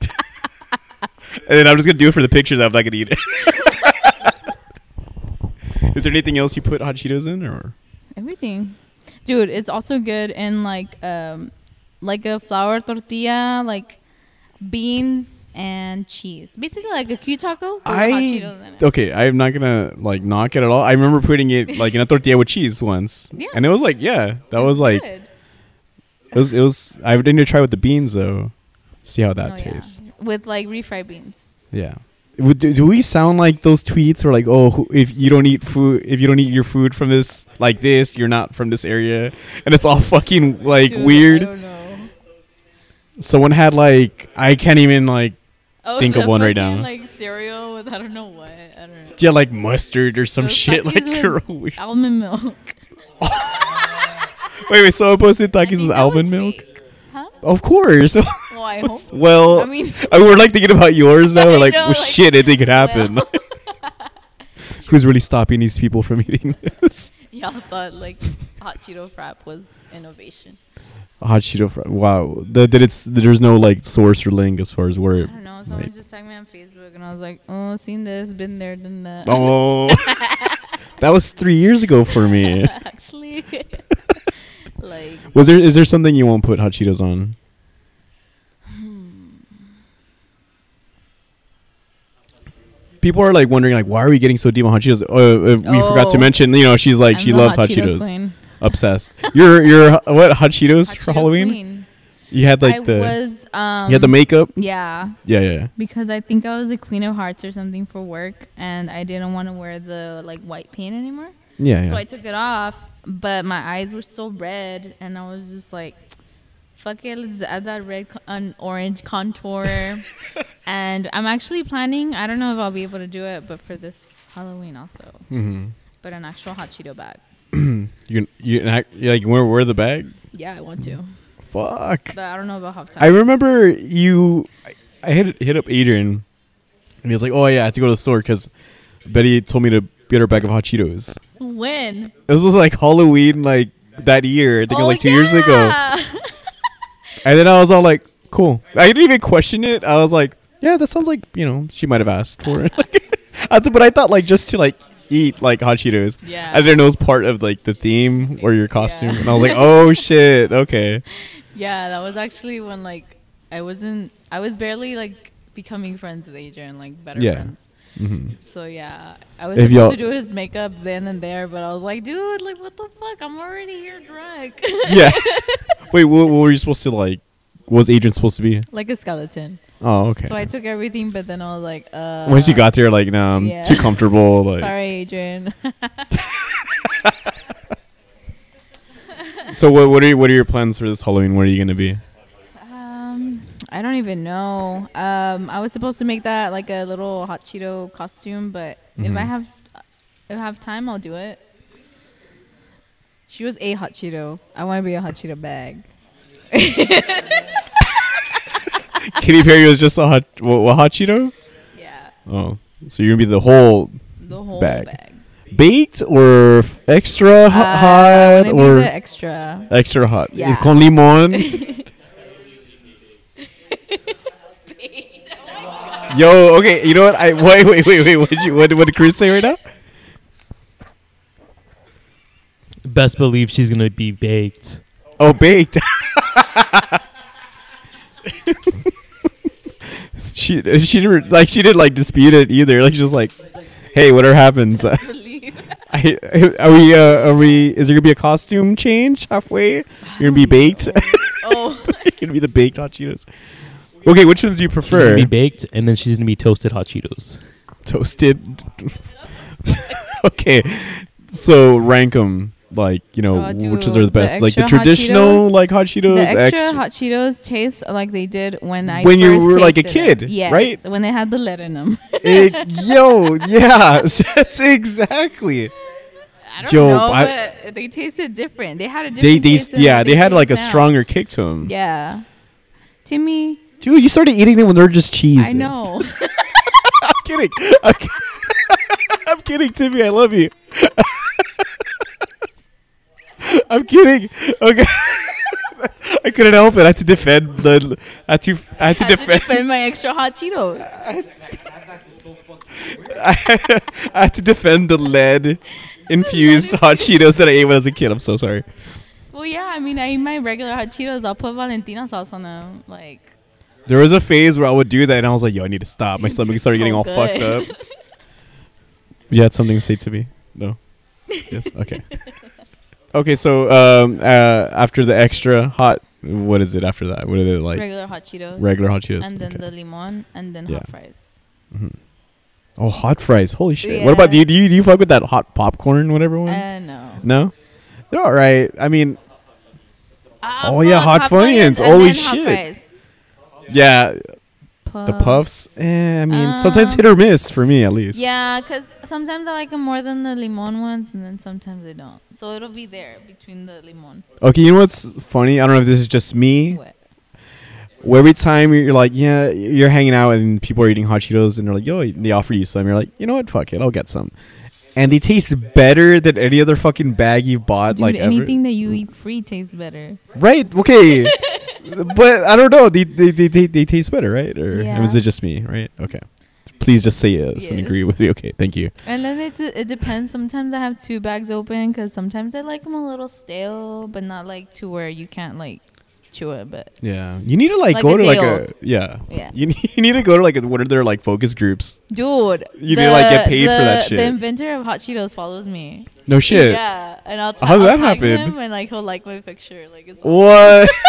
then I'm just gonna do it for the pictures. I'm not gonna eat it. Is there anything else you put hot Cheetos in, or Everything. Dude, it's also good in like um like a flour tortilla, like beans and cheese. Basically like a Q taco with hot Cheetos in it. okay? I'm not gonna like knock it at all. I remember putting it like in a tortilla with cheese once, Yeah. and it was like, yeah, that was like Good. it was it was. I didn't try with the beans though. See how that Oh, yeah. tastes. With like refried beans. Yeah. Do, do we sound like those tweets where like, oh, if you don't eat food, if you don't eat your food from this like this, you're not from this area, and it's all fucking like Dude, I weird. don't know. Someone had like, I can't even like, Oh, Think of one right now. Like cereal with I don't know what. I don't know. yeah, like mustard or some Those shit like weird. Almond milk. Wait, wait. So I posted Takis with almond milk. Huh? Of course. Well, I hope. well, I mean, I mean, we're like thinking about yours now. We're like, know, well, like, shit, anything could happen. well. Who's really stopping these people from eating this? y'all thought like hot Cheeto frap was innovation. Hot Cheeto fry. Wow. The, that it's there's no like source or link as far as where. I It, don't know. Someone Right. just tagged me on Facebook, and I was like, "Oh, seen this, been there, done that." oh, that was three years ago for me. Actually, like, Was there is there something you won't put hot Cheetos on? People are like wondering like why are we getting so deep on hot Cheetos? Uh, uh, we forgot to Oh. mention you know she's like I'm she loves hot Cheetos, queen. obsessed. You're you're what hot Cheetos Hot for Cheeto Halloween? queen. You had like I the was um you had the makeup. yeah Yeah, yeah. because I think I was a queen of hearts or something for work, and I didn't want to wear the like white paint anymore. Yeah, yeah. So I took it off, but my eyes were still red, and I was just like, "Fuck it, let's add that red co- and orange contour." and I'm actually planning. I don't know if I'll be able to do it, but for this Halloween also, mm-hmm. but an actual hot Cheeto bag. You can you can act, you, like wear wear the bag. Yeah, I want to, Fuck. but I don't know about half time. I remember you. I, I hit hit up Adrian, and he was like, "Oh yeah, I had to go to the store because Betty told me to get her a bag of hot Cheetos." when? This was like Halloween, like that year. I think it was like two years ago. And then I was all like, "Cool." I didn't even question it. I was like, "Yeah, that sounds like you know she might have asked for it." I th- but I thought like just to like eat like hot Cheetos. Yeah. I didn't know it was part of like the theme or your costume, Yeah. and I was like, "Oh shit, okay." Yeah, that was actually when like I wasn't. I was barely like becoming friends with Adrian, like better Yeah. friends. Hmm So yeah, I was If supposed to do his makeup then and there, but I was like, dude, like what the fuck? I'm already here drunk. Yeah. Wait, what, what were you supposed to like? What was Adrian supposed to be? like a skeleton. Oh, okay. So I took everything, but then I was like, uh. Once you got there, like, no, I'm yeah. too comfortable. Like, Sorry, Adrian. so what? What are you, what are your plans for this Halloween? Where are you gonna be? I don't even know. Um, I was supposed to make that like a little hot Cheeto costume, but if I Mhm. have, if I have time, I'll do it. She was a hot Cheeto. I want to be a hot Cheeto bag. Katy Perry was just a hot what, what hot Cheeto? Yeah, Oh, so you're gonna be the whole the whole Bag. bag. baked or f- extra Uh, hot wanna be or the extra. extra hot? Yeah. Con limon. Yo, okay, you know what? I wait, wait, wait, wait. What did you? What, what did Chris say right now? Best believe she's gonna be baked. Oh, baked. she she didn't like she didn't like dispute it either. Like she was like, "Hey, whatever happens, uh, I, are we uh, are we? Is there gonna be a costume change halfway? You're gonna be baked. oh, You're gonna be the baked hot Cheetos. Okay, which ones do you She's gonna prefer? be baked, and then she's gonna be toasted hot Cheetos. Toasted. okay, so rank them like you know Oh, which are dude, the best, the like the extra hot traditional Cheetos- like hot Cheetos. the extra, extra- hot Cheetos taste like they did when I When you first were, like, a tasted kid, it. Yes, right? When they had the lead in them. It- yo, yeah, that's exactly. I don't Yo, know, I- but they tasted different. They had a different They, they, taste than yeah, what they had like a now. stronger kick to them. Yeah, Timmy, Dude, you started eating them when they're just cheese. I know. I'm kidding. I'm, I'm kidding, Timmy. I love you. I'm kidding. Okay. I couldn't help it. I had to defend the. I had to. I had to had to defend. defend my extra hot Cheetos. I had to defend the lead infused hot Cheetos that I ate when I was a kid. I'm so sorry. Well, yeah, I mean, I eat my regular hot Cheetos. I'll put Valentina sauce on them. Like, There was a phase where I would do that, and I was like, "Yo, I need to stop." My stomach started getting all good. fucked up. You had something to say to me? No. Yes. Okay. okay. So um, uh, after the extra hot, what is it after that? What are they like? regular hot Cheetos. Regular hot Cheetos. And then okay. the limon, and then Yeah. hot fries. Mhm. Oh, hot fries! Holy shit! What about do you, do you do you fuck with that hot popcorn, whatever one? Uh, no. no, they're all right. I mean, Ah, Oh, yeah, fuck, hot Funyuns. and Holy then hot shit. Fries. yeah, the Puffs. puffs. Eh, I mean, sometimes Um, hit or miss for me at least. Yeah, because sometimes I like them more than the limon ones, and then sometimes I don't. So it'll be there between the limon. Okay, you know what's funny? I don't know if this is just me. What? Every time you're like, yeah, you're hanging out and people are eating hot Cheetos and they're like, yo, they offer you some. You're like, you know what? Fuck it, I'll get some. And they taste better than any other fucking bag you've bought. Dude, like anything that you eat free tastes better. right? Okay, but I don't know. They they, they, they, they taste better, right? Or Yeah. is it just me? Right? Okay. Please just say yes, and agree with me. Okay, thank you. And then it, d- it depends. Sometimes I have two bags open because sometimes I like them a little stale, but not like to where you can't like chew it. But Yeah, you need to like, Like go to like old. a yeah. yeah, You need, you need to go to like a, what are their like focus groups? dude, You need to, like, get paid for that the- shit. The inventor of hot Cheetos follows me. No shit. Yeah, and I'll, t- How did that tag happen? him and like he'll like my picture. Like it's. What?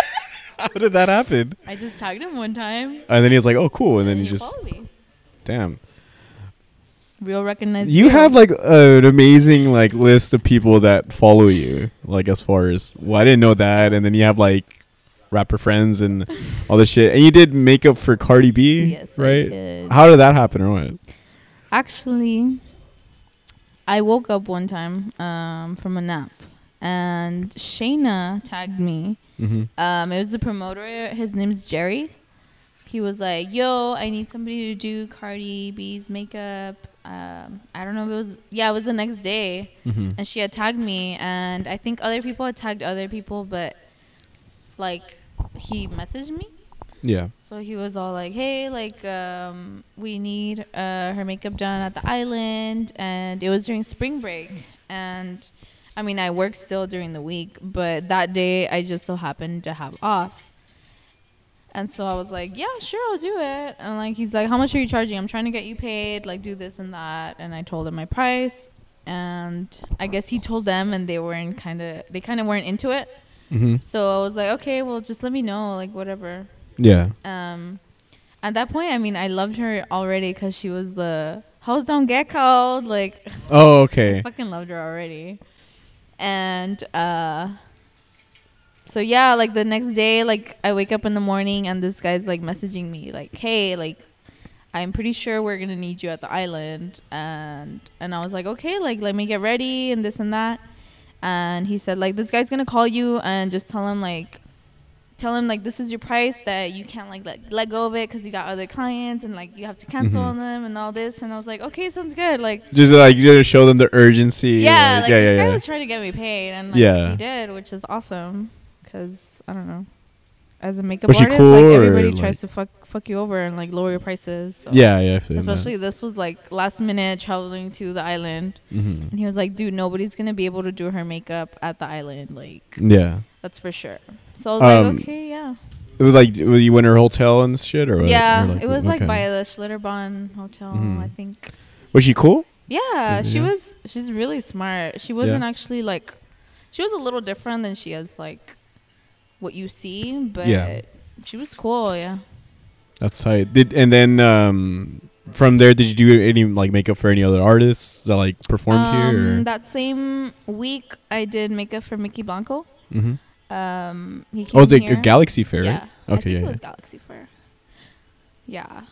How did that happen? I just tagged him one time. And then he was like, "Oh, cool," and then he just damn. Real recognized. You have like an amazing like list of people that follow you. Like as far as well, I didn't know that, and then you have like rapper friends and all this shit. And you did makeup for Cardi B, Yes, I right? did. How did that happen, or what? Actually, I woke up one time um, from a nap, and Shayna tagged me. Mm-hmm. Um, it was the promoter. His name's Jerry. He was like, "Yo, I need somebody to do Cardi B's makeup." Um, I don't know if it was. Yeah, it was the next day, Mm-hmm. and she had tagged me, and I think other people had tagged other people, but like he messaged me. Yeah. So he was all like, "Hey, like, um, we need uh, her makeup done at the island," and it was during spring break. And I mean, I work still during the week, but that day I just so happened to have off. And so I was like, "Yeah, sure, I'll do it." And like, he's like, "How much are you charging? I'm trying to get you paid. Like, do this and that." And I told him my price, and I guess he told them, and they weren't kind of, they kind of weren't into it. Mm-hmm. So I was like, "Okay, well, just let me know, like, whatever." Yeah. um at that point i mean i loved her already because she was the hoes don't get cold like Oh, okay. i okay. fucking loved her already and uh so yeah like the next day like i wake up in the morning and this guy's like messaging me like hey like i'm pretty sure we're gonna need you at the island. And and i was like okay like let me get ready and this and that. And he said like this guy's gonna call you and just tell him like tell him like this is your price that you can't like let, let go of it because you got other clients and like you have to cancel Mhm. on them and all this and i was like okay sounds good like Just like you gotta show them the urgency. yeah, like yeah, this yeah, guy yeah. was trying to get me paid, and like, Yeah. he did, which is awesome. Cause I don't know, as a makeup Was artist, cool like everybody like- tries to fuck fuck you over and like lower your prices. So. yeah, yeah. I feel that. Especially this was like last minute traveling to the island, Mhm. and he was like, "Dude, nobody's gonna be able to do her makeup at the island. Like Yeah. that's for sure." So I was Um, like, "Okay, yeah." It was like you went to her hotel and shit, or what? yeah, Or like- it was like okay. by the Schlitterbahn Hotel, Mhm. I think. Was she cool? Yeah, she was. She's really smart. She wasn't actually like. She was a little different than she is like, what you see, but Yeah. she was cool. Yeah. That's tight. Did and then um, from there, did you do any like makeup for any other artists that like performed here? Or? Um, that same week, I did makeup for Mykki Blanco. hmm Um, he came Oh, it's here. a Galaxy Fair, Yeah. right? Okay, yeah, it yeah. was Galaxy Fair. Yeah,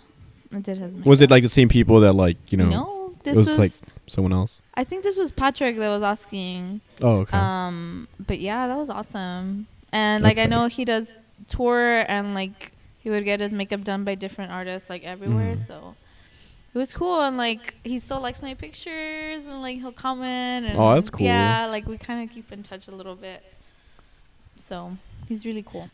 I did his. Was it like the same people that like you know No, this it was, was. like someone else? I think this was Patrick that was asking. Oh, okay. Um, but yeah, that was awesome. And like That's I know he does tour and like he would get his makeup done by different artists like everywhere. Mhm. So it was cool and like he still likes my pictures and like he'll comment. And, Oh, that's cool. Yeah, like we kind of keep in touch a little bit. So he's really cool.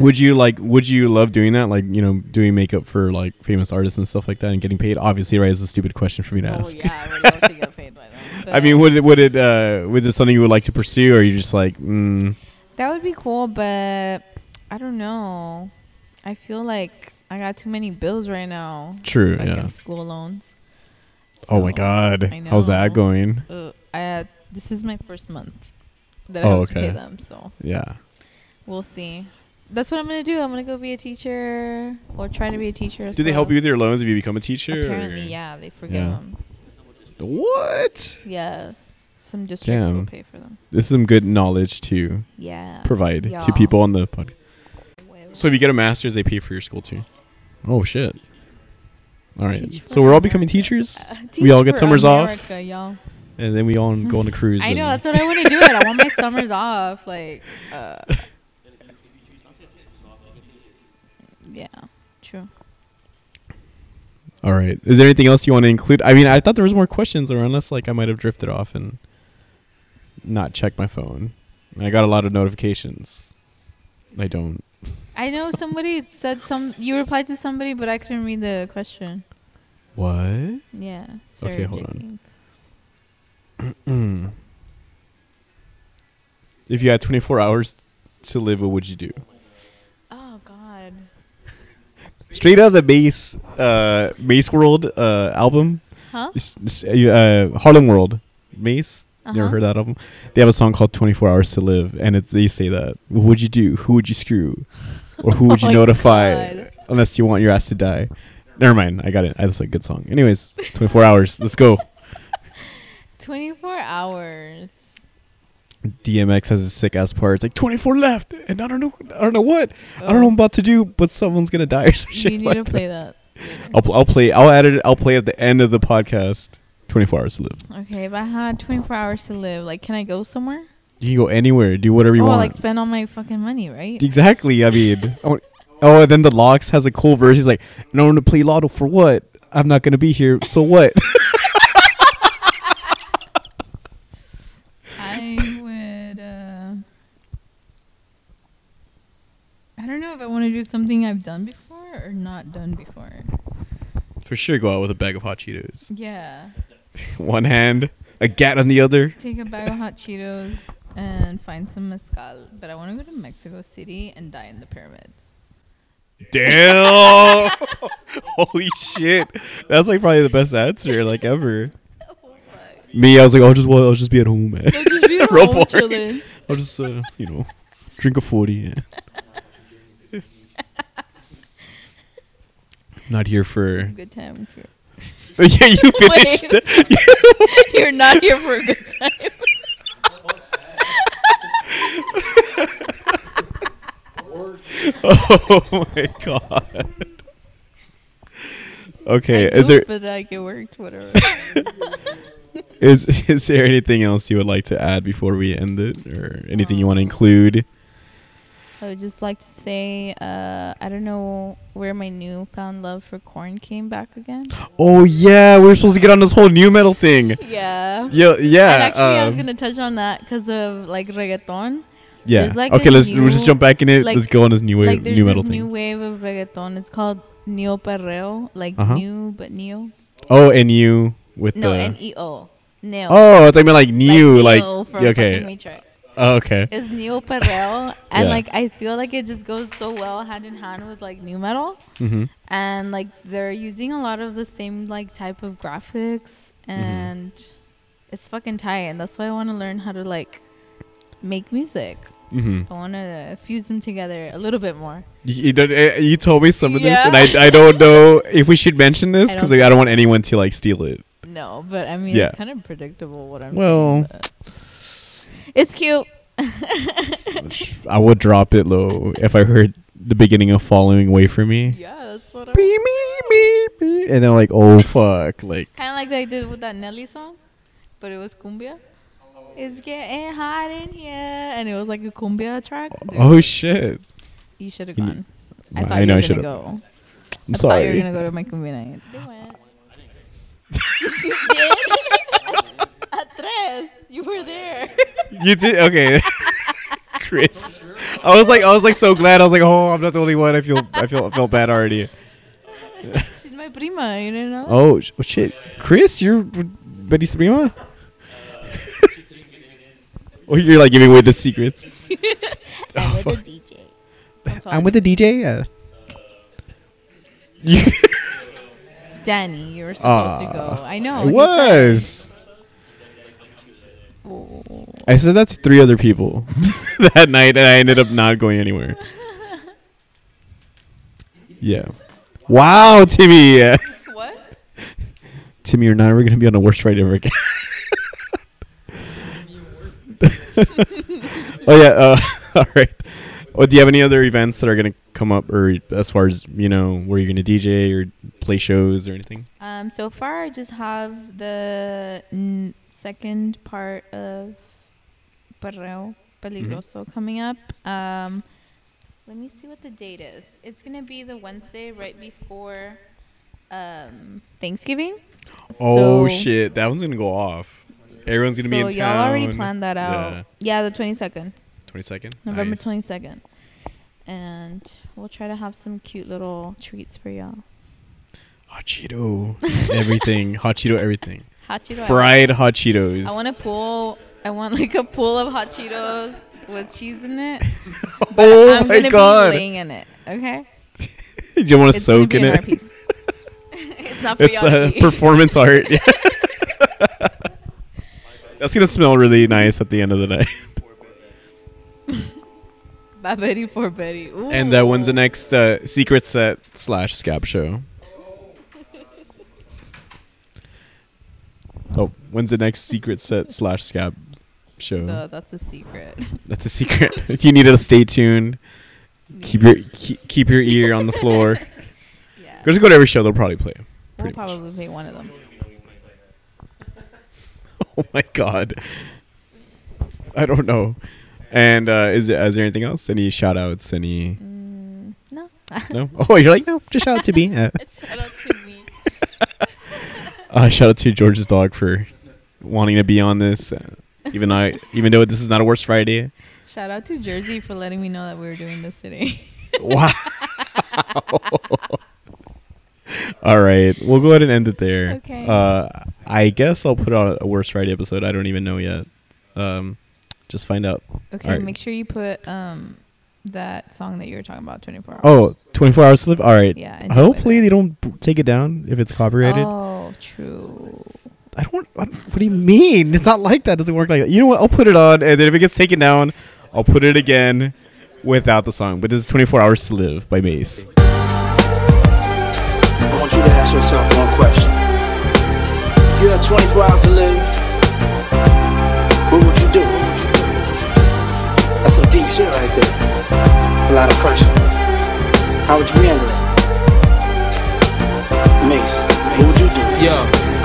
would you like? Would you love doing that? Like you know, doing makeup for like famous artists and stuff like that, and getting paid? Obviously, right? It's a stupid question for me to Oh ask. yeah, I would love to get paid by them. I mean, would it would it uh would it something you would like to pursue, or are you just like, mm, That would be cool, but I don't know. I feel like I got too many bills right now. true? Fucking Yeah. school loans. Oh my god, I how's that going? Uh, I had, this is my first month that Oh, I have to okay. pay them, so Yeah. we'll see. That's what I'm gonna do. I'm gonna go be a teacher or try to be a teacher. Do they help you with your loans if you become a teacher? Apparently, or- yeah, they forgive Yeah. them. What? Yeah, some districts will pay for them. This is some good knowledge to Yeah. provide to people on the podcast. So if you get a master's, they pay for your school too. Oh shit. All right. Teach So we're all becoming America. teachers, Uh, We all get for summers off? Y'all. And then we all go on a cruise. I know that's what I want to do. It. I want my summers off. Like, uh, yeah, true. All right. Is there anything else you want to include? I mean, I thought there was more questions, or unless like I might have drifted off and not checked my phone. I got a lot of notifications. I don't. I know somebody said some. You replied to somebody, but I couldn't read the question. What? Yeah. Okay, hold on. Mm. if you had 24 hours to live, what would you do? Oh God. Straight out of the Mase, uh, Mase World uh, album, Huh? It's, uh, Harlem World, Mase. Uh-huh. heard that album? They have a song called "24 Hours to Live," and it, they say that. What would you do? Who would you screw? Or who would Oh you my notify? God. Unless you want your ass to die. Never mind. I got it. That's a good song. Anyways, 24 hours. Let's go. 24 hours. DMX has a sick ass part. It's like 24 left, and I don't know. I don't know what. I don't know what I'm oh. about to do, but someone's gonna die or some shit. You need like to play that. I'll, pl- I'll play. I'll add it. I'll play at the end of the podcast. 24 hours to live. Okay, if I had 24 hours to live, like, can I go somewhere? You can go anywhere. Do whatever you want. oh, want. like spend all my fucking money, right? Exactly. I mean, I want- oh, oh, and then the LOX has a cool verse. He's like, "No one to play lotto for what? I'm not gonna be here. So what?" I would. uh I don't know if I want to do something I've done before or not done before. for sure, go out with a bag of hot Cheetos. Yeah, One hand, a gat on the other. take a bag of hot Cheetos and find some mezcal. But I want to go to Mexico City and die in the pyramids. Damn! Holy shit! That's like probably the best answer like ever. Me, I was like, I'll just, well, I'll just be at home, man. They'll just be at home chilling. I'll just, uh, you know, drink a forty. Yeah. Not here for. Good time. Yeah, you finished. The- you're not here for a good time. oh my god. Okay, I is there But like it worked. Whatever. is is there anything else you would like to add before we end it, or anything you want to um, include? I would just like to say, uh, I don't know where my newfound love for Korn came back again. Oh yeah, we are supposed to get on this whole nu metal thing. Yeah. Yeah, yeah. and actually, I was um, gonna touch on that because of like reggaeton. yeah. like, okay, let's we'll just jump back in it. like- let's go on this new wave, like there's nu metal new wave of reggaeton. It's called neo perreo, like Uh-huh. new but neo. Oh, and you with No, the. N E O. Neo. oh, I thought you meant like new, like, yeah, okay. Oh, okay. It's neo perreo, and Yeah. like I feel like it just goes so well hand in hand with like nu metal, Mm-hmm. and like they're using a lot of the same like type of graphics, and it's fucking tight, and that's why I want to learn how to like make music. Mm-hmm. I want to fuse them together a little bit more. You, you, eh, you told me some of this, and I, I don't know if we should mention this because don't like, I don't want anyone to like steal it. No, but I mean Yeah. it's kind of predictable what I'm. Well- saying, it's cute. I would drop it low if I heard the beginning of "Falling Away from Me." Yeah, that's what I'm. Beep, beep, beep, beep. And they're like, "Oh fuck!" Like, Kind of like they did with that Nelly song, but it was cumbia. It's getting hot in here, and it was like a cumbia track. Dude, oh shit! you should have gone. I I thought you know I were should go. I'm I thought you were gonna go to my cumbia night. They went. you did. At tres, you were there. You did okay, Chris. I was like, I was like so glad. I was like, oh, I'm not the only one. I feel, I feel, I felt bad already. She's my prima. You didn't know? Oh, sh- oh shit, Chris, you're Betty's prima. oh, you're like giving away the secrets. I'm with the DJ. That's I'm with the DJ. Yeah. You, Danny. You were supposed to Ah, go. I know. I he said- was. I said that to three other people that night, and I ended up not going anywhere. Yeah. Wow, Timmy. What? Timmy, you're never gonna be on a worst ride ever again. oh yeah. Uh, all right. Well, do you have any other events that are gonna come up, or as far as you know, where you're gonna DJ or play shows or anything? Um, so far, I just have the n- second part of Perreo Peligroso coming up. Um, let me see what the date is. It's gonna be the Wednesday right before um, Thanksgiving. oh So- shit, that one's gonna go off. Everyone's gonna be in town. y'all already planned that out. Yeah, the twenty second, Twenty second. November nice. twenty second, and we'll try to have some cute little treats for y'all. Hot Cheeto, everything. Hot Cheeto, everything. Hot Cheeto. Fried hot Cheetos. I want a pool. I want like a pool of hot Cheetos with cheese in it. Oh I'm my gonna God. be laying in it. Okay. Do you want to soak in it? it's not for It's a performance art. That's gonna smell really nice at the end of the night. By Betty for Betty. Ooh. And that when's the next uh, secret set slash scab show? Oh, when's the next secret set slash scab show? Duh, that's a secret. That's a secret. if you need to stay tuned, keep your keep, keep your ear on the floor. yeah. Just go to every show; they'll probably play. We'll much. probably play one of them. Oh my god. I don't know. And uh, is there, is there anything else? Any shout outs? Any Mm, no. no? Oh, you're like no. Just shout out to me. Uh, Shout out to me. uh, shout out to George's dog for wanting to be on this. Uh, even I, even though this is not a worst Friday. Shout out to Jersey for letting me know that we were doing this today. Wow. All right, we'll go ahead and end it there. Okay. Uh, I guess I'll put out a worst Friday episode. I don't even know yet. Um, just find out. Okay, Alright. make sure you put um that song that you were talking about, 24 hours. Oh, 24 hours to live. All right. Yeah. Hopefully they don't b- take it down if it's copyrighted. Oh, true. I don't. I don't- What do you mean? It's not like that. It doesn't work like that. You know what? I'll put it on, and then if it gets taken down, I'll put it again without the song. But this is 24 hours to live by Mase. I want you to ask yourself one question. If you had 24 hours to live, shit right there. A lot of pressure. How would you handle it? Mase, what would you do? Yo,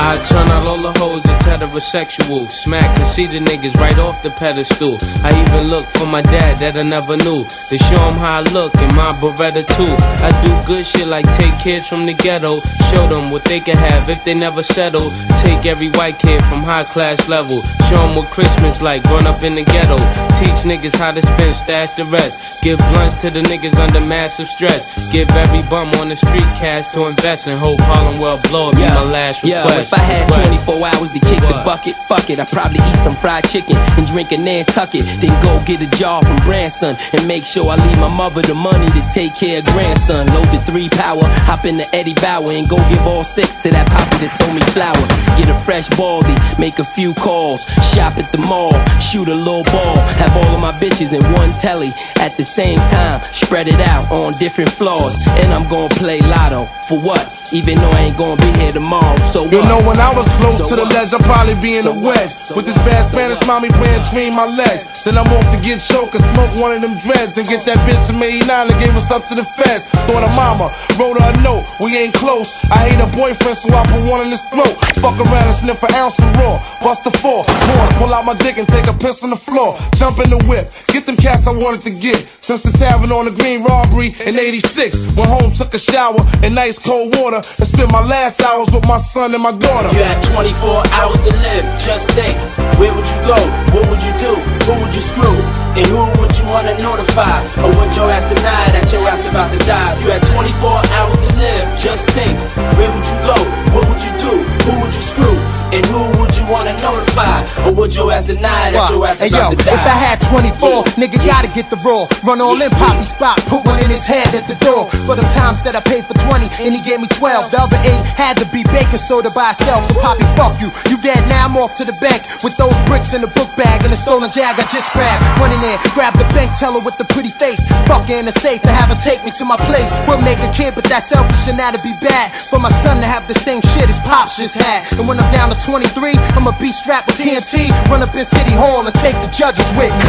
I turn out all the hoes that's heterosexual. Smack and see the niggas right off the pedestal. I even look for my dad that I never knew. To show him how I look in my Beretta too. I do good shit like take kids from the ghetto. Show them what they can have if they never settle. Take every white kid from high class level. Show them what Christmas like growing up in the ghetto. Teach niggas how to spend, stash the rest. Give blunts to the niggas under massive stress. Give every bum on the street cash to invest in. Hope Harlem will blow. Be my last request. yeah, if I had 24 hours to kick the bucket, fuck it. I'd probably eat some fried chicken and drink a Nantucket. Then go get a jar from Branson and make sure I leave my mother the money to take care of grandson. Load the three power, hop in the Eddie Bauer and go give all six to that poppy that sold me flour. Get a fresh baldy, make a few calls, shop at the mall, shoot a little ball, have all of my bitches in one telly at the same time, spread it out on different floors. And I'm gonna play lotto for what? Even though I ain't gonna be here tomorrow, so what? You know, when I was close So to the ledge, I'd probably be in So the wedge. So With this bad Spanish mommy playing between my legs. Then I'm off to get choked and smoke one of them dreads. And get that bitch from 89 and gave us up to the feds. Thought her mama wrote her a note. We ain't close. I hate her boyfriend, so I put one in his throat. Fuck around and sniff an ounce of raw. Bust the four. Pause, pull out my dick and take a piss on the floor. Jump in the whip. Get them cats I wanted to get. Since the tavern on the green robbery in 86. Went home, took a shower in nice cold water. And spent my last hours with my son and my daughter. You had 24 hours to live. Just think, where would you go? What would you do? Who would you screw? And who would you wanna notify? Or would your ass deny that your ass about to die? You had 24 hours to live. Just think, where would you go? What would you do? Who would you screw? And who would you wanna notify? Or would your ass deny that your ass Hey about yo, to die? if I had 24, nigga gotta get the raw. Run all in, poppy spot, put one in his head at the door. For the times that I paid for 20 and he gave me 12. The other eight had to be baking soda by itself. So poppy, fuck you. You dead now, I'm off to the bank with those bricks in the book bag and the stolen jag I just grabbed. Run in there, grab the bank teller with the pretty face. Fuck her in the safe to have her take me to my place. We'll make a kid, but that's selfish and that'd be bad. For my son to have the same shit his pops just had. And when I'm down to 23, I'ma be strapped with TNT. Run up in City Hall and take the judges with me.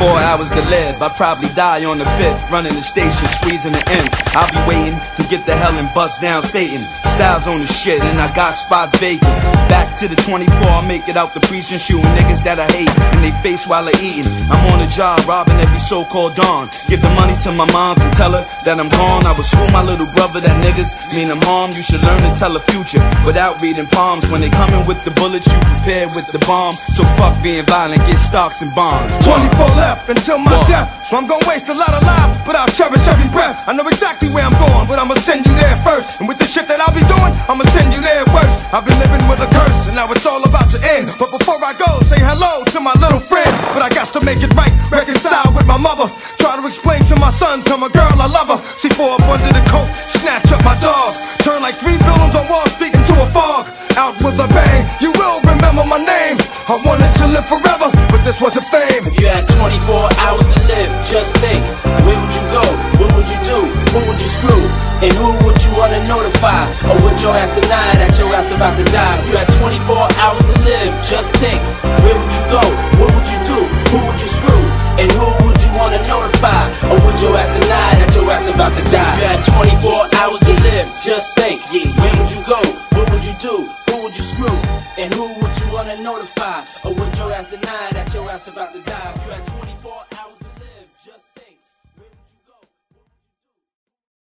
24 hours to live. I'd probably die on the fifth. Running the station, squeezing the end. I'll be waiting to get the hell and bust down Satan. Styles on the shit, and I got spots vacant. Back to the 24, I make it out the precinct, shooting niggas that I hate And they face while they're eating. I'm on the job, robbing every so called dawn. Give the money to my moms and tell her that I'm gone. I would school my little brother that niggas mean I'm harm. You should learn to tell the future without reading palms. When they coming with the bullets, you prepare with the bomb. So fuck being violent, get stocks and bonds. 24 left until my What? death. So I'm gonna waste a lot of lives, but I'll cherish every breath. I know exactly where I'm going, but I'ma send you there first. And with the shit that I'll be doing, I'ma send you there worse. I've been living with a curse, and now it's all about to end. But before I go, say hello to my little friend. But I got to make it right, reconcile with my mother. Try to explain to my son, tell my girl I love her. See four up under the coat, snatch up my dog. Turn like three villains on Wall Street into a fog. Out with a bang, you will remember my name. I wanted to live forever, but this wasn't fame. If you had 24 hours to live, just think, where would you go? What would you do? Who would you screw? And who would you wanna notify? Or would your ass deny that your ass about to die? If you had 24 hours to live, just think, where would you go? What would you do? Who would you screw? And who would wanna notify? Or would your ass deny that your ass about to die? You had 24 hours to live, just think, yeah, where would you go? What would you do? Who would you screw? And who would you wanna notify? Or would your ass deny that your ass about to die?